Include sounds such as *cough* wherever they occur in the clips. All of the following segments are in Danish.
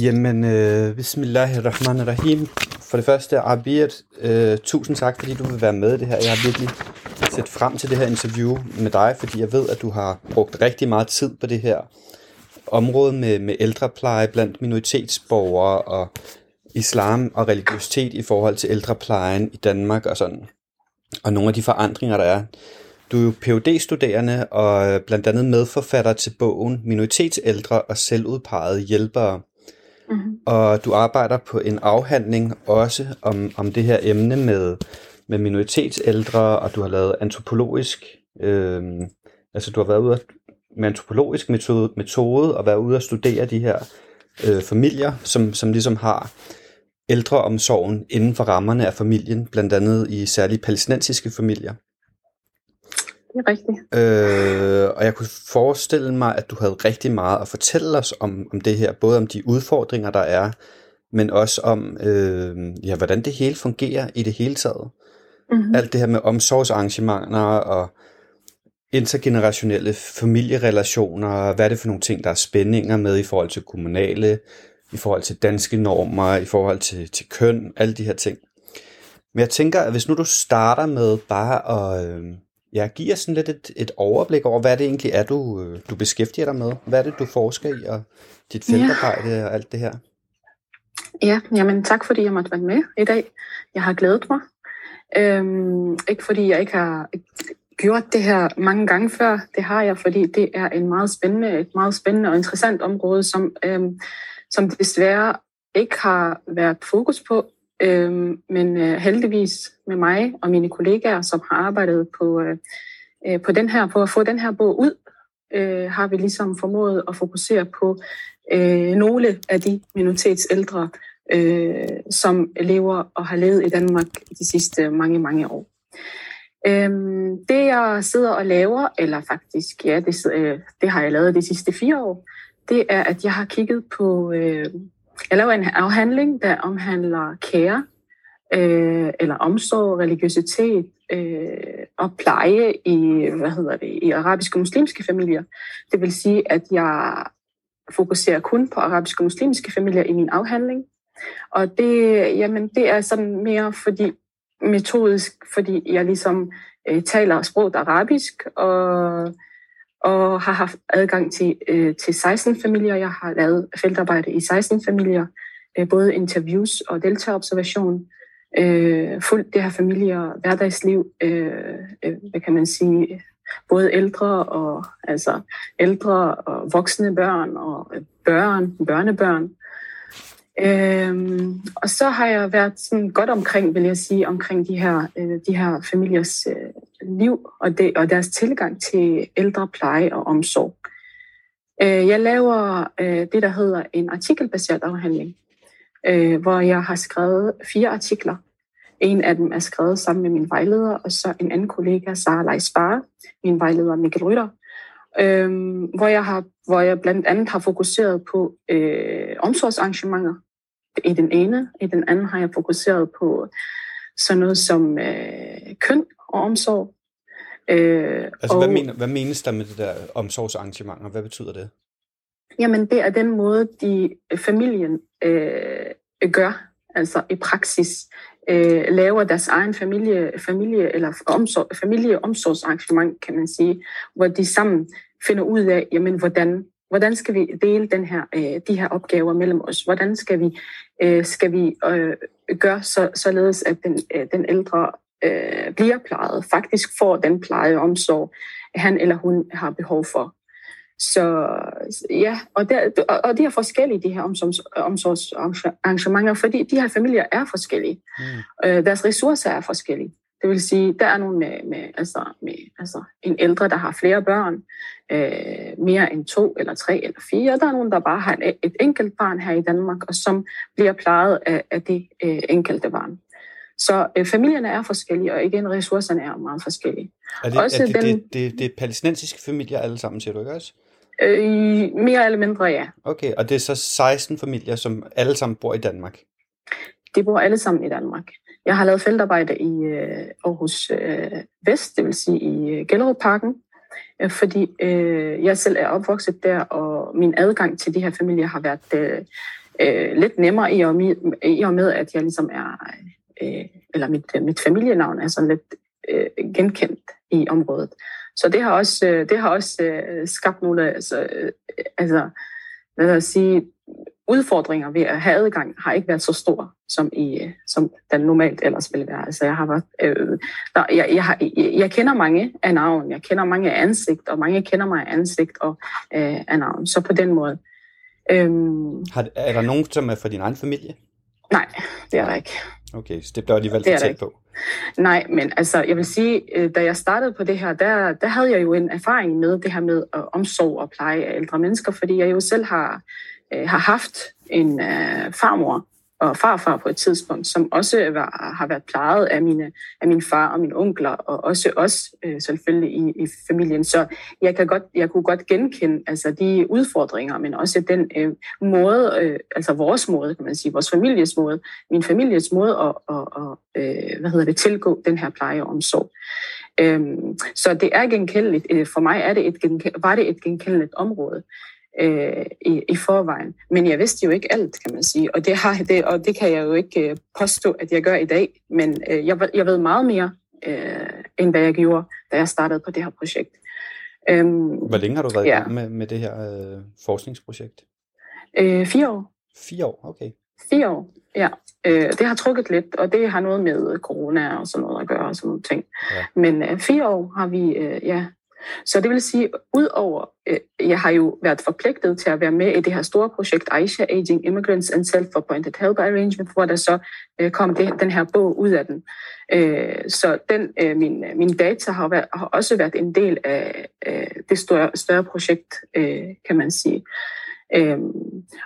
Jamen, øh, bismillahirrahmanirrahim. For det første, Abir, øh, tusind tak, fordi du vil være med i det her. Jeg har virkelig set frem til det her interview med dig, fordi jeg ved, at du har brugt rigtig meget tid på det her område med, med ældrepleje blandt minoritetsborgere og islam og religiøsitet i forhold til ældreplejen i Danmark og sådan. Og nogle af de forandringer, der er. Du er jo phd studerende og blandt andet medforfatter til bogen Minoritetsældre og selvudpegede hjælpere. Mm-hmm. Og du arbejder på en afhandling også om, om det her emne med, med minoritetsældre, og du har lavet antropologisk, øh, altså du har været ude med antropologisk metode, metode og været ude og studere de her øh, familier, som, som ligesom har ældreomsorgen inden for rammerne af familien, blandt andet i særligt palæstinensiske familier. Det er rigtigt. Øh, og jeg kunne forestille mig, at du havde rigtig meget at fortælle os om, om det her, både om de udfordringer, der er, men også om, øh, ja, hvordan det hele fungerer i det hele taget. Mm-hmm. Alt det her med omsorgsarrangementer og intergenerationelle familierelationer, hvad er det for nogle ting, der er spændinger med i forhold til kommunale, i forhold til danske normer, i forhold til, til køn, alle de her ting. Men jeg tænker, at hvis nu du starter med bare at øh, ja, give os sådan lidt et, et overblik over, hvad det egentlig er, du, øh, du beskæftiger dig med. Hvad er det, du forsker i, og dit feltarbejde ja. og alt det her? Ja, jamen tak fordi jeg måtte være med i dag. Jeg har glædet mig. Øhm, ikke fordi jeg ikke har gjort det her mange gange før. Det har jeg, fordi det er en meget spændende, et meget spændende og interessant område, som, øhm, som desværre ikke har været fokus på. Øhm, men øh, heldigvis med mig og mine kollegaer, som har arbejdet på, øh, øh på den her, på at få den her bog ud, øh, har vi ligesom formået at fokusere på øh, nogle af de minoritetsældre, øh, som lever og har levet i Danmark de sidste mange, mange år. Øhm, det jeg sidder og laver, eller faktisk, ja, det, øh, det har jeg lavet de sidste fire år, det er, at jeg har kigget på, øh, jeg laver en afhandling, der omhandler kære, øh, eller omsorg, religiøsitet øh, og pleje i, hvad hedder det, i arabiske og muslimske familier. Det vil sige, at jeg fokuserer kun på arabiske og muslimske familier i min afhandling. Og det, jamen, det er sådan mere fordi metodisk, fordi jeg ligesom øh, taler sproget arabisk, og, og har haft adgang til, øh, til 16 familier. Jeg har lavet feltarbejde i 16 familier, øh, både interviews og deltagerobservation. Øh, fuldt det her familier hverdagsliv, øh, øh, hvad kan man sige, både ældre og altså ældre og voksne børn og øh, børn, børnebørn. Øhm, og så har jeg været sådan godt omkring, vil jeg sige, omkring de her, øh, de her familiers øh, liv og, det, og deres tilgang til ældrepleje og omsorg. Øh, jeg laver øh, det, der hedder en artikelbaseret afhandling, øh, hvor jeg har skrevet fire artikler. En af dem er skrevet sammen med min vejleder, og så en anden kollega, Sara Leisbar, min vejleder Mikkel Rytter, øh, hvor, jeg har, hvor jeg blandt andet har fokuseret på øh, omsorgsarrangementer i den ene. I den anden har jeg fokuseret på sådan noget som øh, køn og omsorg. Øh, altså, og, hvad, mener, hvad menes der med det der omsorgsarrangementer? Hvad betyder det? Jamen, det er den måde, de familien øh, gør, altså i praksis, øh, laver deres egen familie, familie eller omsorg, familieomsorgsarrangement, kan man sige, hvor de sammen finder ud af, jamen, hvordan Hvordan skal vi dele den her, øh, de her opgaver mellem os? Hvordan skal vi, øh, skal vi øh, gøre så, således, at den, øh, den ældre øh, bliver plejet, faktisk får den pleje og omsorg, han eller hun har behov for? Så ja, og, der, og de er forskellige, de her omsorgs, omsorgsarrangementer, fordi de her familier er forskellige. Mm. Øh, deres ressourcer er forskellige. Det vil sige, der er nogle med, med, altså, med altså, en ældre, der har flere børn, øh, mere end to eller tre eller fire. Der er nogen, der bare har et, et enkelt barn her i Danmark, og som bliver plejet af, af det øh, enkelte barn. Så øh, familierne er forskellige, og igen, ressourcerne er meget forskellige. Er det, også er det, den, det, det, det er palæstinensiske familier alle sammen, siger du ikke også? Øh, mere eller mindre, ja. Okay, og det er så 16 familier, som alle sammen bor i Danmark? De bor alle sammen i Danmark. Jeg har lavet feltarbejde i øh, Aarhus øh, Vest, det vil sige i øh, Gellerup-parken, øh, fordi øh, jeg selv er opvokset der, og min adgang til de her familier har været øh, øh, lidt nemmere i og, med, i og med, at jeg ligesom er, øh, eller mit, øh, mit familienavn er sådan lidt øh, genkendt i området. Så det har også, øh, det har også skabt nogle, altså, altså hvad jeg sige, udfordringer ved at have adgang har ikke været så store, som, i, som den normalt ellers ville være. Altså, jeg, har været, øh, der, jeg, jeg, har, jeg, jeg kender mange af navn, jeg kender mange af ansigt, og mange kender mig af ansigt og øh, af navn. Så på den måde. Øhm, har, er der nogen, som er fra din egen familie? Nej, det er der ikke. Okay, så det bliver alligevel for tæt på. Nej, men altså, jeg vil sige, øh, da jeg startede på det her, der, der havde jeg jo en erfaring med det her med uh, omsorg og pleje af ældre mennesker, fordi jeg jo selv har, øh, har haft en øh, farmor, og farfar på et tidspunkt, som også var, har været plejet af, mine, af min far og mine onkler, og også os øh, selvfølgelig i, i familien. Så jeg, kan godt, jeg kunne godt genkende altså, de udfordringer, men også den øh, måde, øh, altså vores måde, kan man sige, vores families måde, min families måde at, at, at øh, hvad hedder det, tilgå den her pleje og omsorg. Øhm, så det er genkendeligt. Øh, for mig er det et, var det et genkendeligt område øh, i, i forvejen. Men jeg vidste jo ikke alt, kan man sige. Og det, har, det, og det kan jeg jo ikke øh, påstå, at jeg gør i dag. Men øh, jeg, jeg ved meget mere, øh, end hvad jeg gjorde, da jeg startede på det her projekt. Øhm, Hvor længe har du været ja. med, med det her øh, forskningsprojekt? Øh, fire år. Fire år, okay. Fire år, ja. Øh, det har trukket lidt, og det har noget med corona og sådan noget at gøre og sådan nogle ting. Ja. Men øh, fire år har vi øh, ja, så det vil sige, udover, øh, jeg har jo været forpligtet til at være med i det her store projekt Aisha, Aging Immigrants and Self-Appointed Help Arrangement, hvor der så øh, kom det, den her bog ud af den. Øh, så den, øh, min, min data har, været, har også været en del af øh, det store, større projekt, øh, kan man sige. Øhm,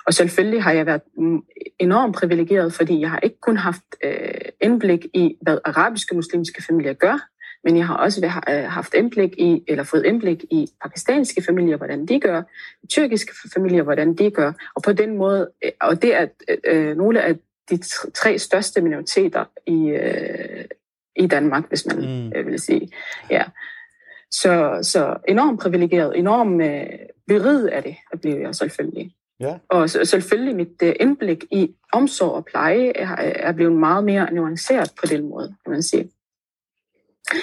og selvfølgelig har jeg været mm, enormt privilegeret, fordi jeg har ikke kun haft øh, indblik i, hvad arabiske muslimske familier gør, men jeg har også øh, haft indblik i, eller fået indblik i pakistanske familier, hvordan de gør, tyrkiske familier, hvordan de gør, og på den måde, øh, og det er øh, nogle af de tre største minoriteter i, øh, i Danmark, hvis man mm. øh, vil sige. Ja. Så, så enormt privilegeret, enormt øh, beriget af det, at blive jeg selvfølgelig. Ja. Og selvfølgelig mit øh, indblik i omsorg og pleje er, er blevet meget mere nuanceret på den måde, kan man sige.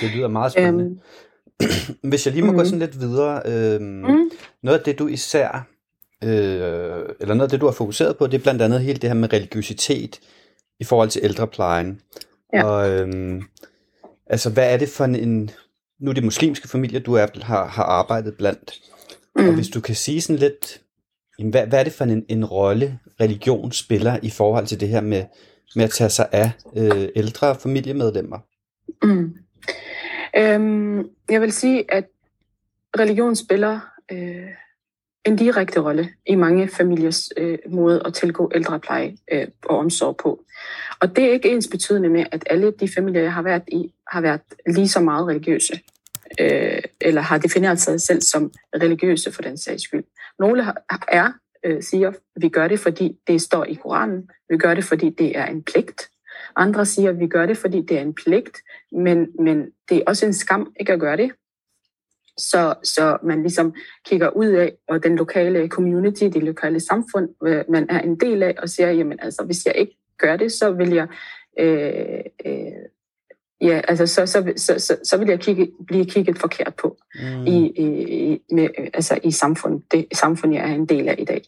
Det lyder meget spændende. Øhm, *clears throat* Hvis jeg lige må mm. gå sådan lidt videre. Øh, mm. Noget af det, du især, øh, eller noget af det, du har fokuseret på, det er blandt andet hele det her med religiøsitet i forhold til ældreplejen. Ja. Og øh, altså, hvad er det for en, nu er det muslimske familier, du er, har, har arbejdet blandt. Mm. Og hvis du kan sige sådan lidt, jamen, hvad, hvad er det for en, en rolle religion spiller i forhold til det her med, med at tage sig af øh, ældre familiemedlemmer? Mm. Øhm, jeg vil sige, at religion spiller øh, en direkte rolle i mange familiers øh, måde at tilgå ældrepleje øh, og omsorg på. Og det er ikke ens betydende med, at alle de familier, jeg har været i, har været lige så meget religiøse, øh, eller har defineret sig selv som religiøse for den sags skyld. Nogle er, øh, siger, vi gør det, fordi det står i Koranen. Vi gør det, fordi det er en pligt. Andre siger, at vi gør det, fordi det er en pligt, men, men det er også en skam ikke at gøre det. Så, så man ligesom kigger ud af, og den lokale community, det lokale samfund, øh, man er en del af, og siger, jamen altså, hvis jeg ikke gør det, så vil jeg øh, øh, ja, altså så, så, så, så, så vil jeg kigge, blive kigget forkert på mm. i, i, med, altså i samfundet, det samfund, jeg er en del af i dag.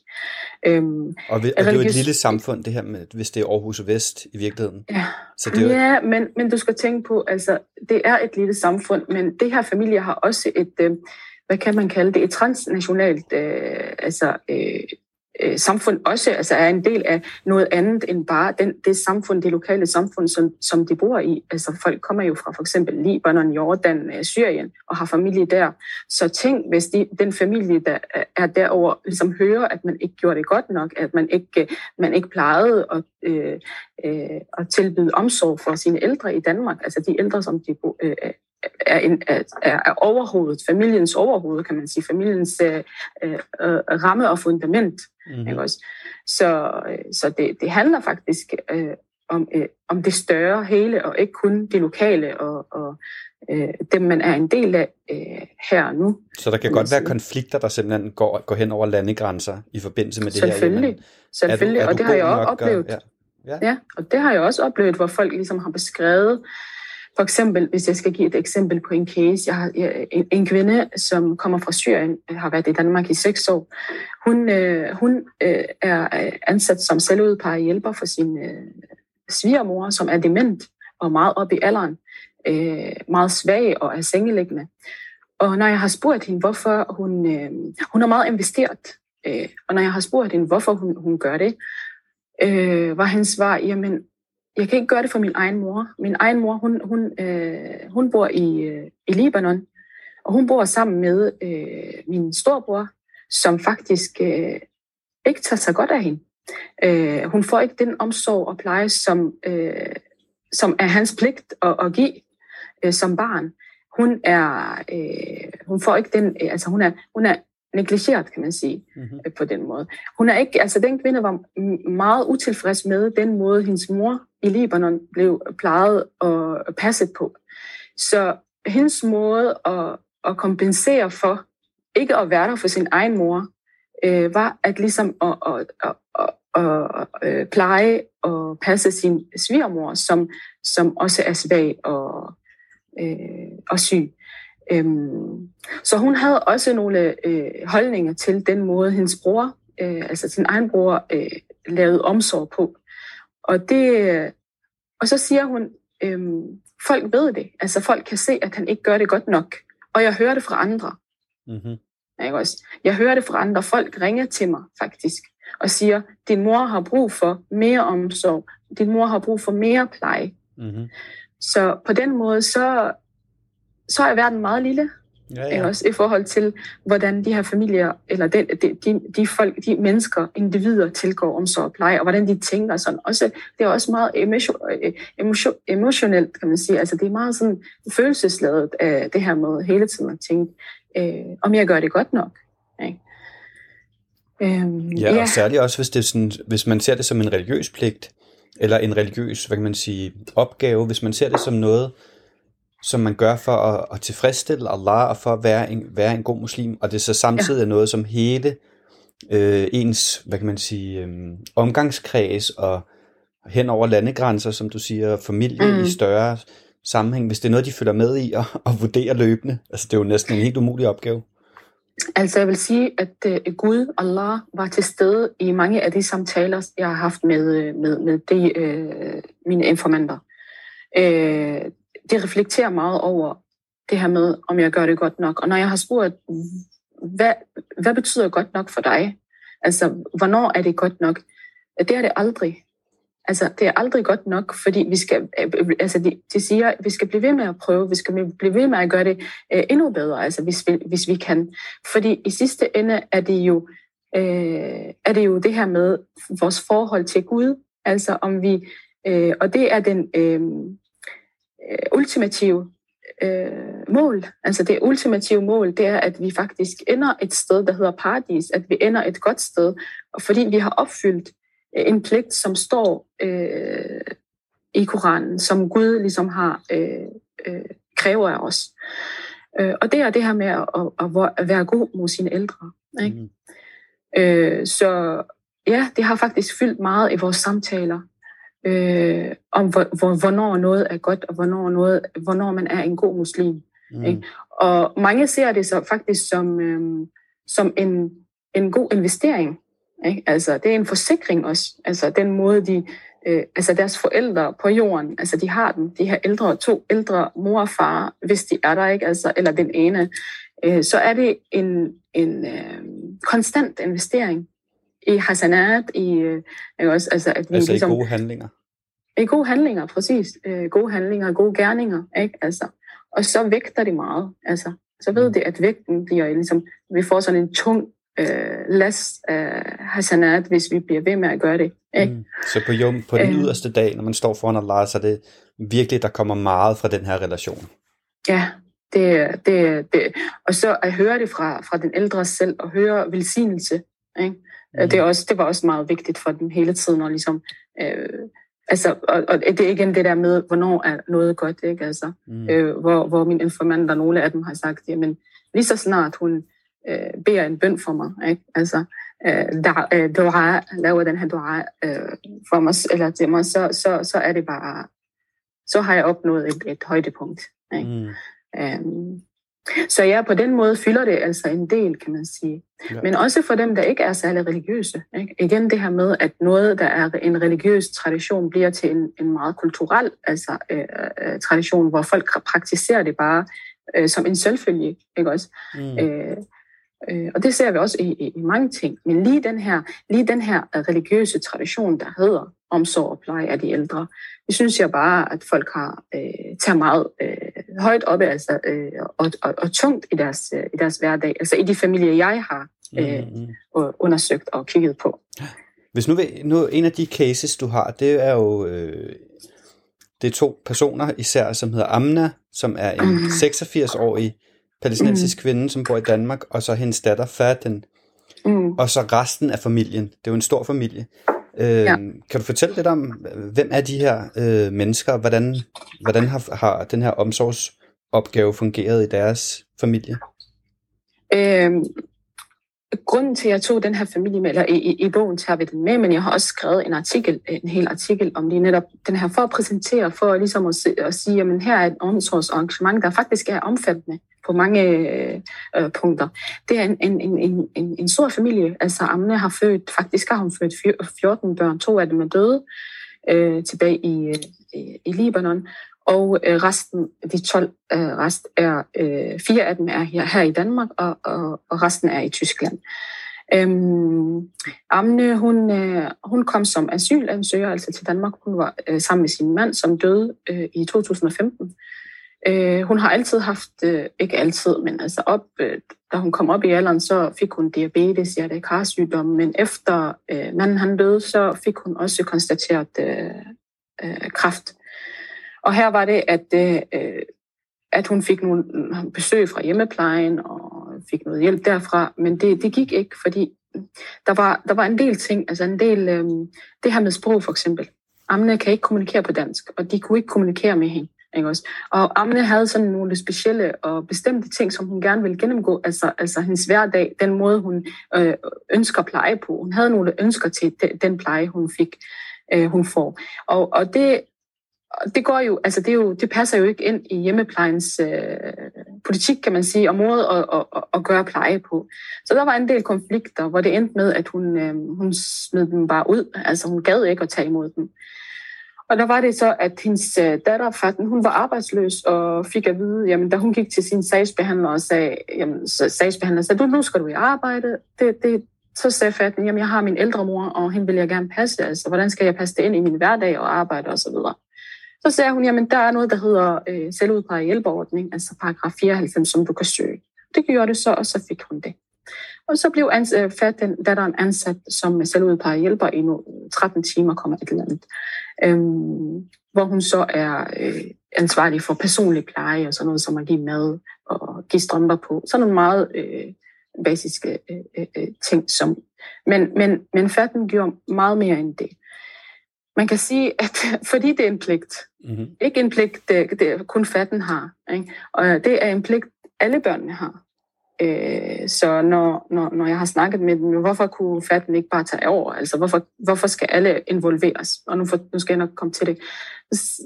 Øhm, og, ved, og det er jo et lille samfund, det her med, hvis det er Aarhus Vest i virkeligheden. Ja, så det er jo... ja men, men du skal tænke på, altså det er et lille samfund, men det her familie har også et, øh, hvad kan man kalde det, et transnationalt øh, altså, øh, øh, samfund også altså er en del af noget andet end bare den, det samfund, det lokale samfund, som, som de bor i. Altså folk kommer jo fra for eksempel Libanon, Jordan, øh, Syrien og har familie der. Så tænk, hvis de, den familie, der er derover ligesom hører, at man ikke gjorde det godt nok, at man ikke, man ikke plejede at, øh, øh, at tilbyde omsorg for sine ældre i Danmark, altså de ældre, som de bo, øh, er, en, er, er overhovedet, familiens overhoved, kan man sige, familiens øh, øh, ramme og fundament. Mm-hmm. Ikke også? Så, så det, det handler faktisk øh, om, øh, om det større hele, og ikke kun det lokale og, og øh, dem, man er en del af øh, her og nu. Så der kan godt være konflikter, der simpelthen går, går hen over landegrænser i forbindelse med det her? Selvfølgelig, selvfølgelig, er du, er og det har jeg også oplevet. Og, ja. Ja. ja, og det har jeg også oplevet, hvor folk ligesom har beskrevet, for eksempel, hvis jeg skal give et eksempel på en case, jeg har en, en kvinde, som kommer fra Syrien, har været i Danmark i seks år. Hun, øh, hun øh, er øh, ansat som selvudpeget hjælper for sin øh, svigermor, som er dement og meget oppe i alderen, øh, meget svag og er sengeliggende. Og når jeg har spurgt hende, hvorfor hun, øh, hun er meget investeret, øh, og når jeg har spurgt hende, hvorfor hun, hun gør det, øh, var hendes svar, jamen, jeg kan ikke gøre det for min egen mor. Min egen mor, hun, hun, øh, hun bor i, øh, i Libanon, og hun bor sammen med øh, min storbror, som faktisk øh, ikke tager sig godt af hende. Øh, hun får ikke den omsorg og pleje, som, øh, som er hans pligt at, at give øh, som barn. Hun er, øh, hun får ikke den, øh, altså hun er, hun er negligeret, kan man sige, mm-hmm. på den måde. Hun er ikke, altså den kvinde var meget utilfreds med den måde, hendes mor i Libanon blev plejet og passet på. Så hendes måde at, at kompensere for ikke at være der for sin egen mor, øh, var at ligesom at, at, at, at, at, øh, pleje og passe sin svigermor, som, som også er svag og, øh, og syg. Øhm, så hun havde også nogle øh, holdninger til den måde, hendes bror, øh, altså sin egen bror, øh, lavede omsorg på. Og, det, og så siger hun, øh, folk ved det. Altså folk kan se, at han ikke gør det godt nok. Og jeg hører det fra andre. Mm-hmm. Ikke også? Jeg hører det fra andre. Folk ringer til mig faktisk og siger, din mor har brug for mere omsorg. Din mor har brug for mere pleje. Mm-hmm. Så på den måde, så, så er verden meget lille. Ja, ja. Også i forhold til, hvordan de her familier, eller de, de, de, folk, de mennesker, individer tilgår omsorg og pleje, og hvordan de tænker sådan. Også, det er også meget emotion, emotionelt, kan man sige. Altså, det er meget sådan følelsesladet af det her med hele tiden at tænke, øh, om jeg gør det godt nok. Ikke? Øhm, ja, ja, og særligt også, hvis, det er sådan, hvis man ser det som en religiøs pligt, eller en religiøs, hvad kan man sige, opgave, hvis man ser det som noget, som man gør for at, at tilfredsstille Allah og for at være en, være en god muslim, og det så samtidig ja. er noget, som hele øh, ens, hvad kan man sige, øh, omgangskreds og hen over landegrænser, som du siger, familie mm. i større sammenhæng, hvis det er noget, de følger med i og, og vurderer løbende. Altså, det er jo næsten en helt umulig opgave. Altså, jeg vil sige, at uh, Gud, Allah, var til stede i mange af de samtaler, jeg har haft med, øh, med, med de, uh, mine informanter. Uh, det reflekterer meget over det her med, om jeg gør det godt nok. Og når jeg har spurgt, hvad, hvad betyder godt nok for dig? Altså, hvornår er det godt nok? Det er det aldrig. Altså, det er aldrig godt nok, fordi vi skal, øh, altså, de, de siger, at vi skal blive ved med at prøve, vi skal blive ved med at gøre det øh, endnu bedre, altså, hvis, vi, hvis vi kan. Fordi i sidste ende er det jo, øh, er det, jo det her med vores forhold til Gud, altså om vi, øh, og det er den, øh, ultimative øh, mål, altså det ultimative mål, det er, at vi faktisk ender et sted, der hedder paradis, at vi ender et godt sted, og fordi vi har opfyldt øh, en pligt, som står øh, i Koranen, som Gud ligesom har øh, øh, kræver af os. Øh, og det er det her med at, at, at være god mod sine ældre. Ikke? Mm. Øh, så ja, det har faktisk fyldt meget i vores samtaler øh, om hvor, hvor, hvornår noget er godt, og hvornår, noget, hvornår man er en god muslim. Mm. Ikke? Og mange ser det så faktisk som, øh, som en, en god investering. Ikke? Altså, det er en forsikring også. Altså, den måde, de, øh, altså deres forældre på jorden, altså de har den, de her ældre, to ældre mor og far, hvis de er der ikke, altså, eller den ene, øh, så er det en, en øh, konstant investering i hasanat, i øh, også, altså, at vi altså ligesom, i gode handlinger. I gode handlinger, præcis. Øh, gode handlinger, gode gerninger, ikke? Altså, og så vægter det meget. Altså, så ved mm. det, at vægten bliver ligesom, vi får sådan en tung øh, last af hasanat, hvis vi bliver ved med at gøre det. Ikke? Mm. Så på, jo, på den øh, yderste dag, når man står foran Allah, så er det virkelig, der kommer meget fra den her relation. Ja, det, det, det. og så at høre det fra, fra den ældre selv, og høre velsignelse, ikke? Mm. Det, er også, det var også meget vigtigt for dem hele tiden at ligesom, øh, altså, og, og det er igen det der med, hvornår er noget godt, ikke? Altså, mm. øh, hvor, hvor min informanter, nogle af dem har sagt, jamen, lige så snart hun øh, beder en bøn for mig, ikke? Altså, øh, dua, laver den her dua øh, for mig, eller til mig, så, så, så er det bare, så har jeg opnået et, et højdepunkt. Ikke? Mm. Øhm, så ja, på den måde fylder det altså en del, kan man sige. Ja. Men også for dem, der ikke er særlig religiøse. Ikke? Igen det her med, at noget, der er en religiøs tradition, bliver til en, en meget kulturel altså, øh, øh, tradition, hvor folk praktiserer det bare øh, som en selvfølge. Ikke også? Mm. Øh, øh, og det ser vi også i, i, i mange ting. Men lige den her, lige den her religiøse tradition, der hedder omsorg og pleje af de ældre, det synes jeg bare, at folk har øh, taget meget øh, højt op altså, øh, og, og, og tungt i deres, øh, i deres hverdag. Altså i de familier, jeg har øh, mm. undersøgt og kigget på. Hvis nu, nu en af de cases, du har, det er jo øh, det er to personer især, som hedder Amna, som er en mm. 86-årig palæstinensisk mm. kvinde, som bor i Danmark, og så hendes datter Faden, mm. og så resten af familien. Det er jo en stor familie. Øh, ja. Kan du fortælle lidt om, hvem er de her øh, mennesker, hvordan, hvordan har, har den her omsorgsopgave fungeret i deres familie? Øh, grunden til, at jeg tog den her familie med, eller i, i, i bogen tager vi den med, men jeg har også skrevet en artikel, en hel artikel om lige netop den her, for at præsentere, for ligesom at, at sige, at her er et omsorgsarrangement, der faktisk er omfattende på mange øh, øh punkter. Det er en, en, en, en, en stor familie. Altså Amne har født, faktisk har hun født 14 børn, to af dem er døde øh, tilbage i, øh, i, i Libanon, og øh, resten, de 12 øh, rest er, øh, fire af dem er her, her i Danmark, og, og, og resten er i Tyskland. Øhm, Amne, hun, øh, hun kom som asylansøger altså til Danmark. Hun var øh, sammen med sin mand, som døde øh, i 2015. Øh, hun har altid haft, øh, ikke altid, men altså op, øh, da hun kom op i alderen, så fik hun diabetes, hjertekarsygdom, men efter øh, manden han døde, så fik hun også konstateret øh, øh, kræft. Og her var det, at, øh, at hun fik nogle øh, besøg fra hjemmeplejen og fik noget hjælp derfra, men det, det gik ikke, fordi der var, der var en del ting, altså en del, øh, det her med sprog for eksempel. Amne kan ikke kommunikere på dansk, og de kunne ikke kommunikere med hende. Ikke også? Og Amne havde sådan nogle specielle og bestemte ting, som hun gerne ville gennemgå. Altså, altså hendes hverdag, den måde, hun øh, ønsker pleje på. Hun havde nogle ønsker til den pleje, hun fik, øh, hun får. Og, og det, det går jo, altså det, er jo, det passer jo ikke ind i hjemmeplejens øh, politik, kan man sige, og måde at, at, at gøre pleje på. Så der var en del konflikter, hvor det endte med, at hun, øh, hun smed dem bare ud. Altså hun gad ikke at tage imod dem. Og der var det så, at hendes øh, datter, Fatten, hun var arbejdsløs og fik at vide, jamen, da hun gik til sin sagsbehandler og sagde, jamen, så sagsbehandler sagde, du, nu skal du i arbejde. Det, det, så sagde Fatten, jamen, jeg har min ældre mor, og hende vil jeg gerne passe. Altså, hvordan skal jeg passe det ind i min hverdag og arbejde osv.? Så, så sagde hun, jamen, der er noget, der hedder øh, selvudpeget hjælpeordning, altså paragraf 94, som du kan søge. Det gjorde det så, og så fik hun det. Og så blev ans- øh, fatten, datteren ansat som selvudpeget hjælper i 13 timer, kommer et eller andet. Øhm, hvor hun så er øh, ansvarlig for personlig pleje og sådan noget, som at give mad og give strømper på. Sådan nogle meget øh, basiske øh, øh, øh ting. Som, men, men, men fatten gjorde meget mere end det. Man kan sige, at *laughs* fordi det er en pligt, mm-hmm. ikke en pligt, det, det kun fatten har, ikke? og det er en pligt, alle børnene har. Øh, så når, når, når jeg har snakket med dem, hvorfor kunne fatten ikke bare tage over? Altså, hvorfor, hvorfor skal alle involveres? Og nu, for, nu skal jeg nok komme til det.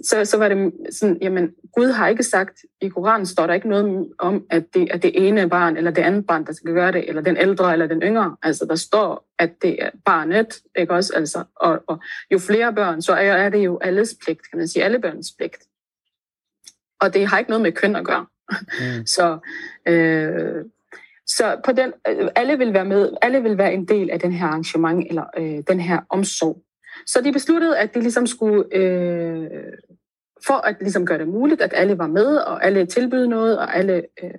Så, så var det sådan, jamen, Gud har ikke sagt, i Koranen står der ikke noget om, at det er det ene barn, eller det andet barn, der skal gøre det, eller den ældre, eller den yngre. Altså, der står, at det er barnet, ikke også? Altså, og, og jo flere børn, så er, er det jo alles pligt, kan man sige, alle børns pligt. Og det har ikke noget med køn at gøre. Mm. *laughs* så øh, så på den, øh, alle vil være med, alle vil være en del af den her arrangement, eller øh, den her omsorg. Så de besluttede, at de ligesom skulle, øh, for at ligesom gøre det muligt, at alle var med, og alle tilbyde noget, og alle... Øh,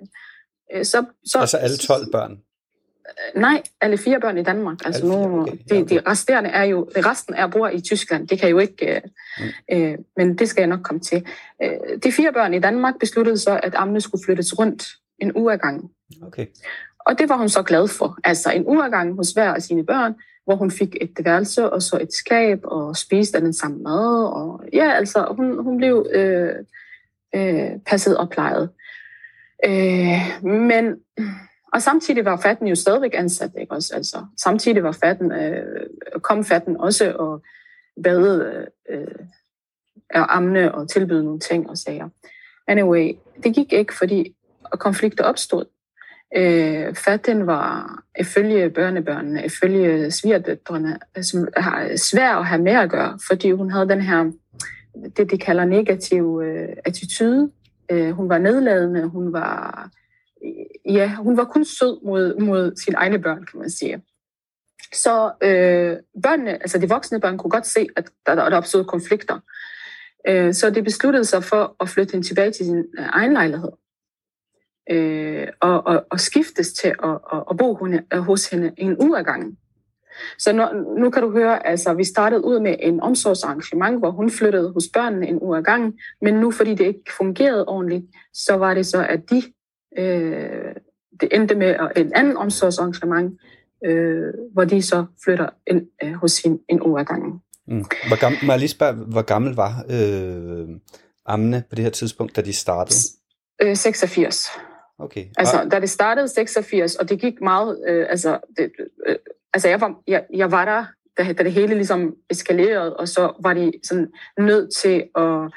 øh så, så, altså alle 12 børn? Øh, nej, alle fire børn i Danmark. Altså nu, okay. de, de resterende er jo, resten er bor i Tyskland. Det kan jo ikke, mm. øh, men det skal jeg nok komme til. Øh, de fire børn i Danmark besluttede så, at Amne skulle flyttes rundt en uge ad gangen. Okay. Og det var hun så glad for. Altså en ugergang hos hver af sine børn, hvor hun fik et værelse og så et skab og spiste af den samme mad. Og ja, altså hun, hun blev øh, øh, passet og plejet. Øh, men, og samtidig var fatten jo stadigvæk ansat, ikke også? Altså, samtidig var fatten, øh, kom fatten også og bade øh, og amne og tilbyde nogle ting og sager. Anyway, det gik ikke, fordi konflikter opstod. Øh, fatten var ifølge børnebørnene, ifølge svigerdøtrene, som har svært at have med at gøre, fordi hun havde den her, det de kalder negativ øh, attitude. Øh, hun var nedladende, hun var, ja, hun var kun sød mod, mod sine egne børn, kan man sige. Så øh, børnene, altså de voksne børn, kunne godt se, at der, der opstod konflikter. Øh, så det besluttede sig for at flytte hende tilbage til sin øh, egen lejlighed øh, og, og, og skiftes til at, at, at bo hende, øh, hos hende en uge ad gangen. Så nu, nu kan du høre, altså vi startede ud med en omsorgsarrangement, hvor hun flyttede hos børnene en uge ad gangen, men nu fordi det ikke fungerede ordentligt, så var det så, at de, øh, det endte med en anden omsorgsarrangement, øh, hvor de så flytter ind øh, hos hende en uge ad gangen. Mm. Hvor, gammel, må jeg lige spørge, hvor gammel var øh, Amne på det her tidspunkt, da de startede? Øh, 86. Okay. Altså, da det startede 86, og det gik meget, øh, altså, det, øh, altså jeg, var, jeg, jeg var der, da, da det hele ligesom eskalerede, og så var de sådan nødt til at,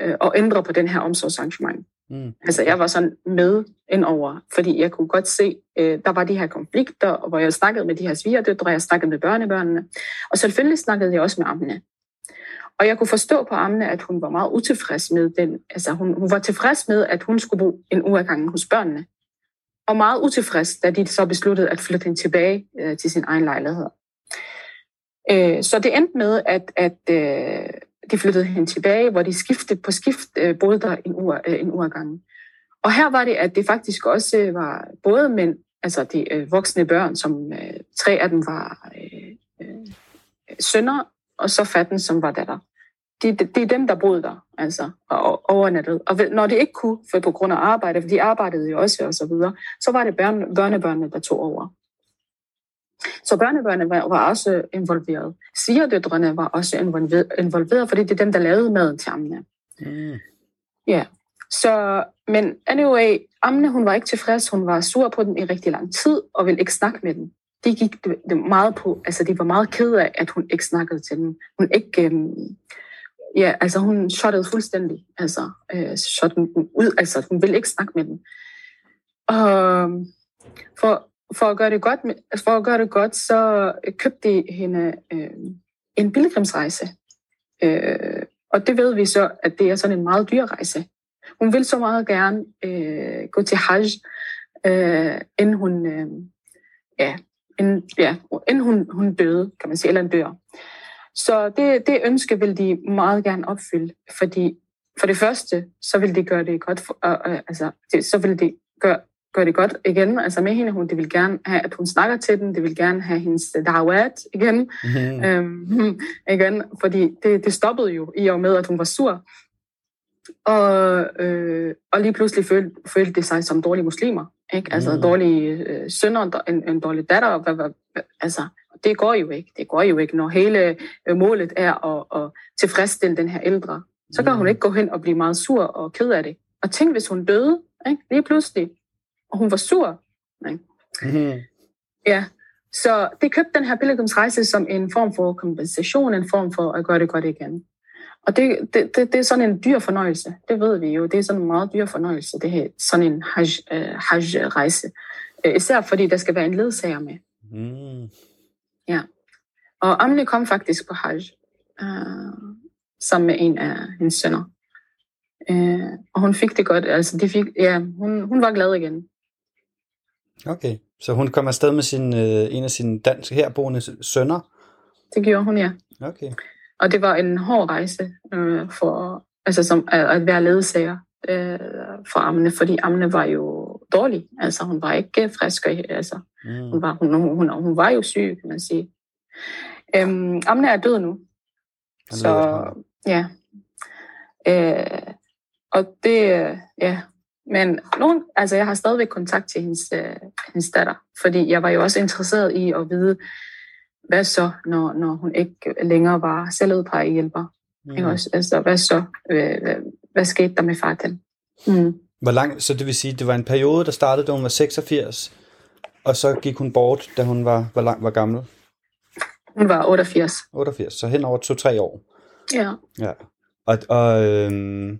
øh, at ændre på den her omsorgsarrangement. Mm. Altså, jeg var sådan med indover, fordi jeg kunne godt se, øh, der var de her konflikter, hvor jeg snakkede med de her svigerdøtre, jeg snakkede med børnebørnene, og selvfølgelig snakkede jeg også med ammene. Og jeg kunne forstå på Amne, at hun var meget utilfreds med den. Altså hun, hun var tilfreds med, at hun skulle bo en uge af gangen hos børnene. Og meget utilfreds, da de så besluttede at flytte hende tilbage øh, til sin egen lejlighed. Øh, så det endte med, at, at øh, de flyttede hende tilbage, hvor de skiftede på skift øh, boede der en uge, øh, en uge af gangen. Og her var det, at det faktisk også øh, var både mænd, altså de øh, voksne børn, som øh, tre af dem var øh, øh, sønner, og så fatten, som var datter. Det, det, det er dem, der boede der, altså, og overnattet. Og når de ikke kunne, for på grund af arbejde, for de arbejdede jo også og så videre, så var det børn, børnebørnene, der tog over. Så børnebørnene var, var også involveret. Svigerdøtrene var også involveret, fordi det er dem, der lavede maden til Amne. Mm. Ja, så, men anyway, Amne, hun var ikke tilfreds, hun var sur på den i rigtig lang tid, og ville ikke snakke med den de gik det meget på, altså de var meget ked af, at hun ikke snakkede til dem. Hun ikke, øhm, ja, altså hun shottede fuldstændig, altså øh, shot den ud, altså hun ville ikke snakke med den. Og øhm, for, for at gøre det godt, for at gøre det godt, så øh, købte de hende øh, en pilgrimsrejse. Øh, og det ved vi så, at det er sådan en meget dyr rejse. Hun vil så meget gerne øh, gå til Hajj, øh, inden hun øh, ja, inden, ja, inden hun, hun døde, kan man sige, eller en dør. Så det, det ønske vil de meget gerne opfylde, fordi for det første, så vil de gøre det godt, for, uh, uh, altså, det, så vil de gøre, gøre det godt igen, altså med hende, hun, de vil gerne have, at hun snakker til dem, de vil gerne have hendes da'wat igen, mm-hmm. øhm, *laughs* igen, fordi det, det stoppede jo i og med, at hun var sur, og, øh, og lige pludselig følte, følte de sig som dårlige muslimer. Ikke? Altså mm. dårlige øh, sønner, en, en dårlig datter. Hvad, hvad, altså, det går jo ikke. Det går jo ikke, når hele øh, målet er at, at tilfredsstille den her ældre. Så kan mm. hun ikke gå hen og blive meget sur og ked af det. Og tænk, hvis hun døde ikke? lige pludselig, og hun var sur. Ikke? Mm. Ja, så det købte den her pilgrimsrejse som en form for kompensation, en form for at gøre det godt igen. Og det, det, det, det er sådan en dyr fornøjelse. Det ved vi jo. Det er sådan en meget dyr fornøjelse, det her, sådan en hajj-rejse. Haj Især fordi der skal være en ledsager med. Mm. Ja. Og Amne kom faktisk på hajj uh, sammen med en af hendes sønner. Uh, og hun fik det godt. Altså, de fik, ja, hun, hun var glad igen. Okay, så hun kom afsted med sin, uh, en af sine danske herboende sønner? Det gjorde hun, ja. Okay. Og det var en hård rejse øh, for, altså som, at, at være ledsager øh, for Amne, fordi Amne var jo dårlig. Altså hun var ikke frisk. Altså, mm. hun, var, hun, hun, hun, hun var jo syg, kan man sige. Øhm, Amne er død nu. Han så ja. Øh, og det, ja, Men nogen, altså jeg har stadigvæk kontakt til hendes, øh, hendes datter, fordi jeg var jo også interesseret i at vide, hvad så, når, når hun ikke længere var selvudpegehjælper? Mm. Ikke også? Altså, hvad så? Hvad, hvad, hvad skete der med far den? Mm. Hvor lang, så det vil sige, det var en periode, der startede, da hun var 86, og så gik hun bort, da hun var, hvor, lang, var gammel? Hun var 88. 88, så hen over to-tre år. Ja. Ja. Og, og øhm,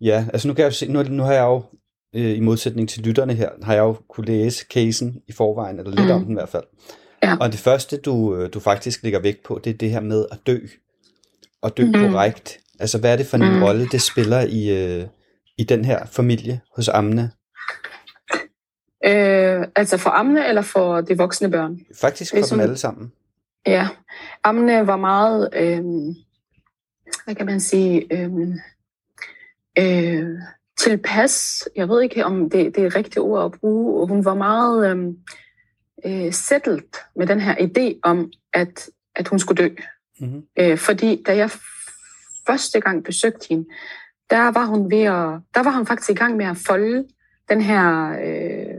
ja, altså nu kan jeg se, nu, nu har jeg jo, øh, i modsætning til lytterne her, har jeg jo kunne læse casen i forvejen, eller lidt mm. om den i hvert fald. Ja. Og det første, du, øh, du faktisk lægger vægt på, det er det her med at dø. Og dø mm. korrekt. Altså, hvad er det for en mm. rolle, det spiller i, øh, i den her familie hos Amne? Øh, altså for Amne eller for de voksne børn? Faktisk for Hvis dem alle sammen. Ja, Amne var meget, øh, hvad kan man sige, øh, øh, tilpas. Jeg ved ikke, om det, det er rigtigt ord at bruge. Hun var meget øh, øh, settled med den her idé om, at, at hun skulle dø. Mm-hmm. Øh, fordi da jeg første gang besøgte hende, der var hun ved at, der var hun faktisk i gang med at folde den her, øh,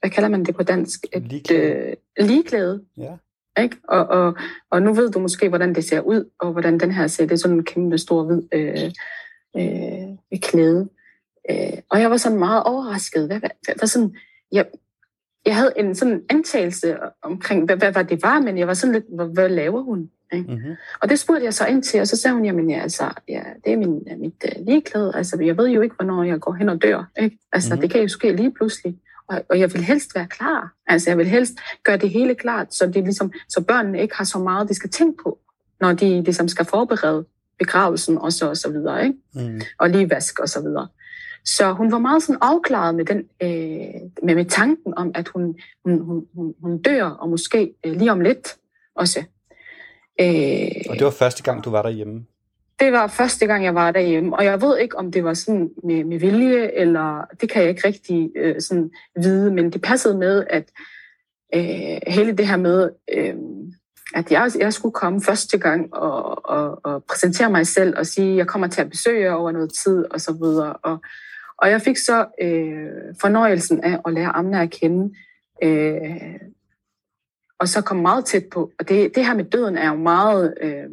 hvad kalder man det på dansk? Et ligeklæde. Øh, ligeklæde. Ja. Ikke? Og, og, og nu ved du måske, hvordan det ser ud, og hvordan den her ser. Det er sådan en kæmpe stor hvid øh, øh, klæde. Øh, og jeg var sådan meget overrasket. Hvad, hvad, hvad, sådan, jeg, jeg havde en sådan antagelse omkring, hvad, hvad, hvad det var, men jeg var sådan lidt, hvad, hvad laver hun? Ikke? Mm-hmm. Og det spurgte jeg så ind til, og så sagde hun, jamen ja, altså, ja, det er min, mit uh, ligeklæde. Altså, jeg ved jo ikke, hvornår jeg går hen og dør. Ikke? Altså, mm-hmm. det kan jo ske lige pludselig. Og, og jeg vil helst være klar. Altså, jeg vil helst gøre det hele klart, så, det ligesom, så børnene ikke har så meget, de skal tænke på, når de ligesom skal forberede begravelsen og så, og så videre. Ikke? Mm. Og lige vask og så videre. Så hun var meget sådan afklaret med, den, øh, med, med tanken om, at hun, hun, hun, hun dør, og måske øh, lige om lidt også. Øh, og det var første gang, du var derhjemme? Det var første gang, jeg var derhjemme, og jeg ved ikke, om det var sådan med, med vilje, eller det kan jeg ikke rigtig øh, sådan vide, men det passede med, at øh, hele det her med, øh, at jeg, jeg skulle komme første gang og, og, og præsentere mig selv og sige, at jeg kommer til at besøge jer over noget tid og så videre. Og, og jeg fik så øh, fornøjelsen af at lære Amna at kende, øh, og så komme meget tæt på. Og det, det her med døden er jo meget øh,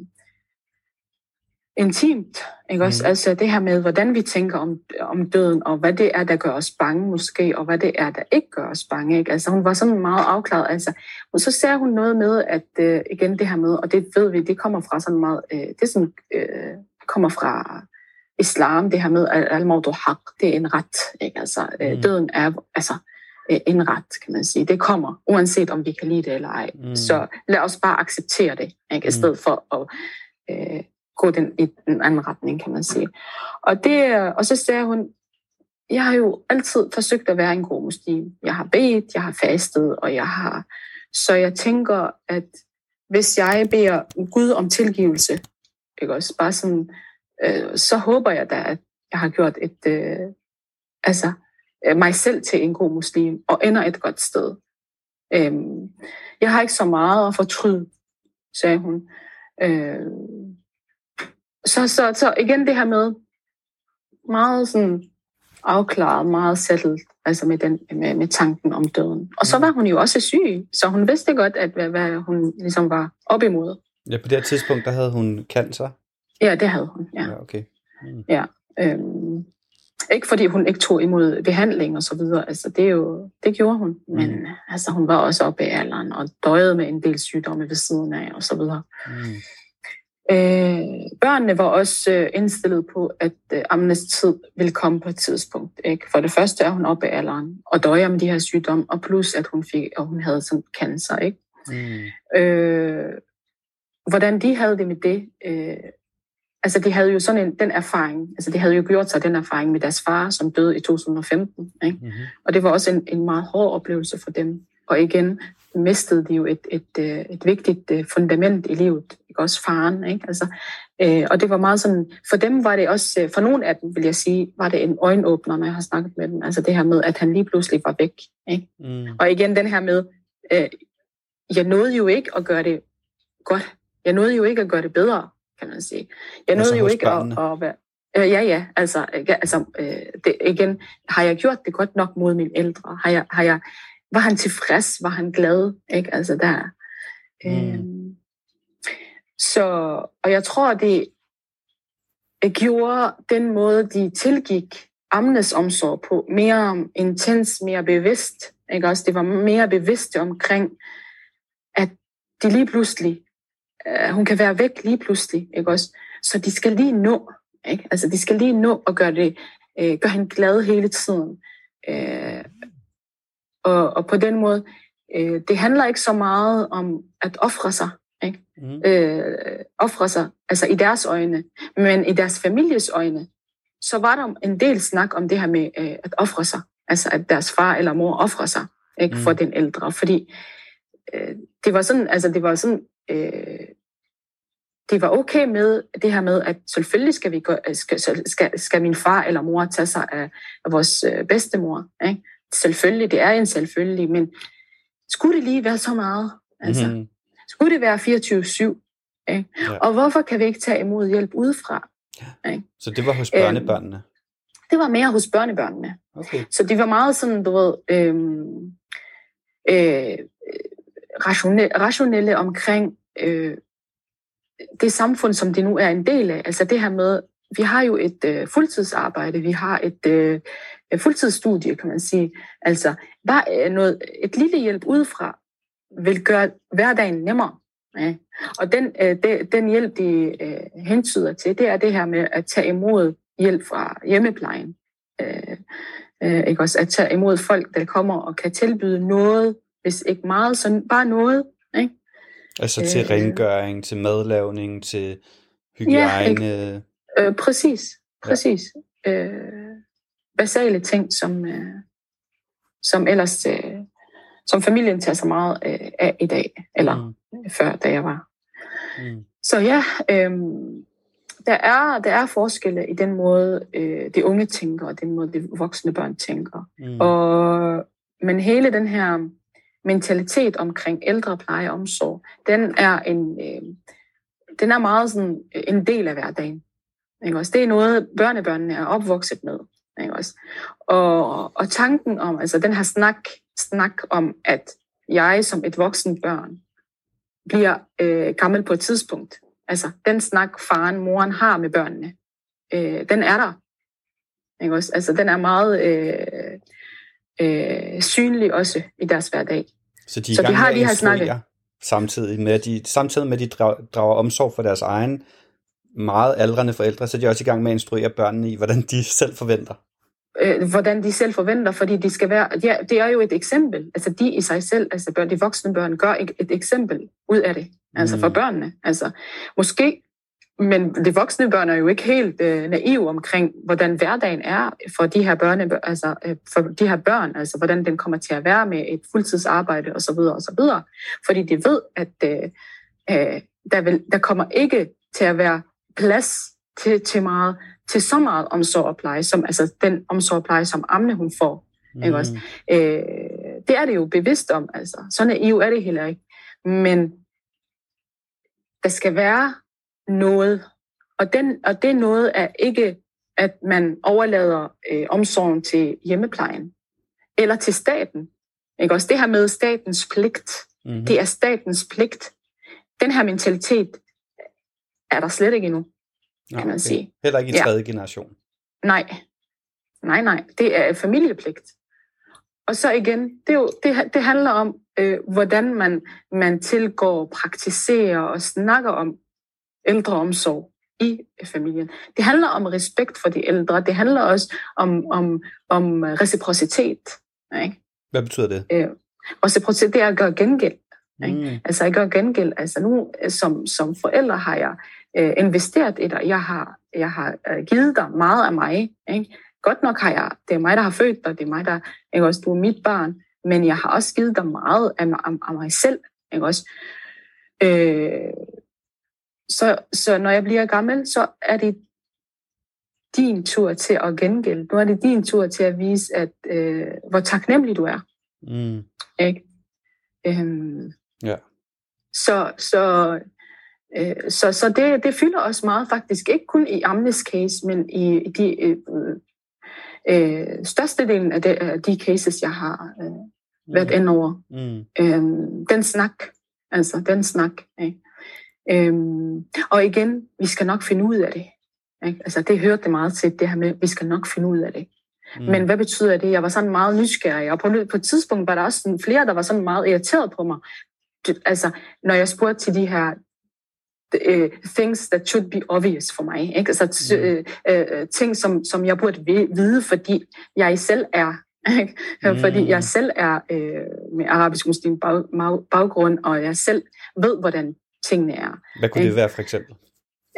intimt, ikke også? Mm. Altså det her med, hvordan vi tænker om, om døden, og hvad det er, der gør os bange måske, og hvad det er, der ikke gør os bange, ikke? Altså hun var sådan meget afklaret, altså. Og så ser hun noget med, at øh, igen det her med, og det ved vi, det kommer fra sådan meget, øh, det sådan, øh, kommer fra islam, det her med al-mawdu haq, det er en ret, ikke? Altså øh, mm. døden er, altså øh, en ret, kan man sige. Det kommer, uanset om vi kan lide det eller ej. Mm. Så lad os bare acceptere det, ikke? i mm. stedet for at øh, gå den, i den anden retning, kan man sige. Og, det, og så siger hun, jeg har jo altid forsøgt at være en god muslim. Jeg har bedt, jeg har fastet, og jeg har... Så jeg tænker, at hvis jeg beder Gud om tilgivelse, ikke også, bare sådan, øh, så håber jeg da, at jeg har gjort et, øh, altså, øh, mig selv til en god muslim, og ender et godt sted. Øh, jeg har ikke så meget at fortryde, sagde hun. Øh, så, så, så igen det her med meget sådan afklaret, meget settled, altså med, den, med, med tanken om døden. Og så mm. var hun jo også syg, så hun vidste godt, at hvad, hvad hun ligesom var op imod. Ja, på det tidspunkt, der havde hun cancer? Ja, det havde hun, ja. Ja, okay. Mm. Ja, øhm, ikke fordi hun ikke tog imod behandling og så videre, altså det, er jo, det gjorde hun, mm. men altså, hun var også oppe i alderen og døjede med en del sygdomme ved siden af og så videre. Mm. Øh, børnene var også øh, indstillet på, at øh, Amnes tid ville komme på et tidspunkt. Ikke? For det første er hun oppe i alderen og døjer med de her sygdomme, og plus at hun fik, og hun havde sådan cancer. Ikke? Mm. Øh, hvordan de havde det med det, øh, altså de havde jo sådan en, den erfaring, altså de havde jo gjort sig den erfaring med deres far, som døde i 2015. Ikke? Mm-hmm. Og det var også en, en meget hård oplevelse for dem. Og igen mistede de jo et, et, et, øh, et vigtigt øh, fundament i livet, ikke? også faren. Ikke? Altså, øh, og det var meget sådan, for dem var det også, øh, for nogle af dem vil jeg sige, var det en øjenåbner, når jeg har snakket med dem. Altså det her med, at han lige pludselig var væk. Ikke? Mm. Og igen den her med, øh, jeg nåede jo ikke at gøre det godt. Jeg nåede jo ikke at gøre det bedre kan man sige. Jeg nåede altså jo ikke at, at være... Øh, ja, ja. Altså, ja, altså øh, det, igen, har jeg gjort det godt nok mod mine ældre? Har jeg, har jeg, var han tilfreds? Var han glad? Ikke? Altså, der, mm. øh, så, og jeg tror, det gjorde den måde, de tilgik amnes omsorg på, mere intens, mere bevidst. Ikke? Også, det var mere bevidste omkring, at de lige pludselig, uh, hun kan være væk lige pludselig. Ikke? Også, så de skal lige nå, ikke? Altså, de skal lige nå at gøre, det, uh, gøre hende glad hele tiden. Uh, og, og på den måde, uh, det handler ikke så meget om at ofre sig, ikke? Mm. Øh, ofre sig, altså i deres øjne, men i deres families øjne, så var der en del snak om det her med øh, at ofre sig, altså at deres far eller mor offrer sig ikke, mm. for den ældre, fordi øh, det var sådan, altså det var sådan, øh, det var okay med det her med, at selvfølgelig skal, vi gå, skal, skal, skal min far eller mor tage sig af, af vores øh, bedstemor. Ikke? Selvfølgelig, det er en selvfølgelig, men skulle det lige være så meget? Altså, mm. Skulle det være 24-7? Ikke? Ja. Og hvorfor kan vi ikke tage imod hjælp udefra? Ja. Ikke? Så det var hos børnebørnene? Øhm, det var mere hos børnebørnene. Okay. Så det var meget sådan, du ved, øhm, øh, rationelle, rationelle omkring øh, det samfund, som det nu er en del af. Altså det her med, vi har jo et øh, fuldtidsarbejde, vi har et øh, fuldtidsstudie, kan man sige. Altså bare øh, noget, et lille hjælp udefra vil gøre hverdagen nemmere. Ja. Og den, øh, de, den hjælp, de øh, hentyder til, det er det her med at tage imod hjælp fra hjemmeplejen. Øh, øh, ikke også? At tage imod folk, der kommer og kan tilbyde noget, hvis ikke meget, så bare noget. Ikke? Altså til øh, rengøring, til madlavning, til hygiejne. Ja, øh, præcis, præcis. Ja. Øh, basale ting, som, øh, som ellers øh, som familien tager sig meget øh, af i dag, eller mm. før, da jeg var. Mm. Så ja, øh, der, er, der er forskelle i den måde, øh, de unge tænker, og den måde, de voksne børn tænker. Mm. Og, men hele den her mentalitet omkring ældrepleje og omsorg, den er en, øh, den er meget sådan øh, en del af hverdagen. Ikke også? Det er noget, børnebørnene er opvokset med. Ikke også? Og, og tanken om, altså den her snak, snak om, at jeg som et voksen børn bliver øh, gammel på et tidspunkt. Altså den snak, faren, moren har med børnene, øh, den er der. Ikke også? Altså den er meget øh, øh, synlig også i deres hverdag. Så de, er Så de har de her snakket. Samtidig med, at de, samtidig med, at de drager omsorg for deres egen meget aldrende forældre, så er de også i gang med at instruere børnene i, hvordan de *laughs* selv forventer. Øh, hvordan de selv forventer, fordi de skal være, ja, det er jo et eksempel. Altså de i sig selv, altså børn, de voksne børn, gør et, et eksempel ud af det, altså for mm. børnene. Altså måske, men de voksne børn er jo ikke helt øh, naive omkring, hvordan hverdagen er for de her børne, altså øh, for de her børn, altså hvordan den kommer til at være med et fuldtidsarbejde osv. videre. Fordi de ved, at øh, øh, der, vil, der kommer ikke til at være plads til, til, meget, til så meget omsorg og pleje, som altså den omsorg og pleje, som Amne hun får. Mm. Ikke også? Øh, det er det jo bevidst om. Altså. Så naiv er det heller ikke. Men der skal være noget, og, den, og det noget er ikke, at man overlader øh, omsorgen til hjemmeplejen eller til staten. Ikke også? Det her med statens pligt, mm-hmm. det er statens pligt. Den her mentalitet er der slet ikke endnu, kan okay. man sige. Heller ikke i tredje ja. generation? Nej. Nej, nej. Det er familiepligt. Og så igen, det, er jo, det, det handler om, øh, hvordan man, man tilgår, praktiserer og snakker om ældreomsorg i familien. Det handler om respekt for de ældre. Det handler også om, om, om reciprocitet. Ikke? Hvad betyder det? Øh, reciprocitet det er at gøre gengæld. Ikke? Mm. Altså at gøre gengæld. Altså nu som, som forældre har jeg øh, investeret i dig. Jeg har, jeg har øh, givet dig meget af mig. Ikke? Godt nok har jeg, det er mig, der har født dig, det er mig, der, ikke også, du er mit barn, men jeg har også givet dig meget af, af, af mig selv. Ikke også? Øh, så, så når jeg bliver gammel, så er det din tur til at gengælde. Nu er det din tur til at vise, at øh, hvor taknemmelig du er. Mm. Ikke? Øhm, ja. Så, så Øh, så så det, det fylder også meget faktisk, ikke kun i Amnes case, men i, i de øh, øh, størstedelen af, de, af de cases, jeg har øh, været mm. ind over. Mm. Øh, den snak, altså den snak. Ikke? Øhm, og igen, vi skal nok finde ud af det. Ikke? Altså det hørte det meget til, det her med, vi skal nok finde ud af det. Mm. Men hvad betyder det? Jeg var sådan meget nysgerrig, og på, på et tidspunkt var der også sådan flere, der var sådan meget irriteret på mig. Altså, når jeg spurgte til de her uh, things that should be obvious for mig. Ikke? Altså, mm. uh, uh, ting, som, som jeg burde vide, fordi jeg selv er ikke? Mm. *laughs* Fordi jeg selv er uh, med arabisk muslim bag, baggrund, og jeg selv ved, hvordan tingene er. Hvad kunne det være for eksempel?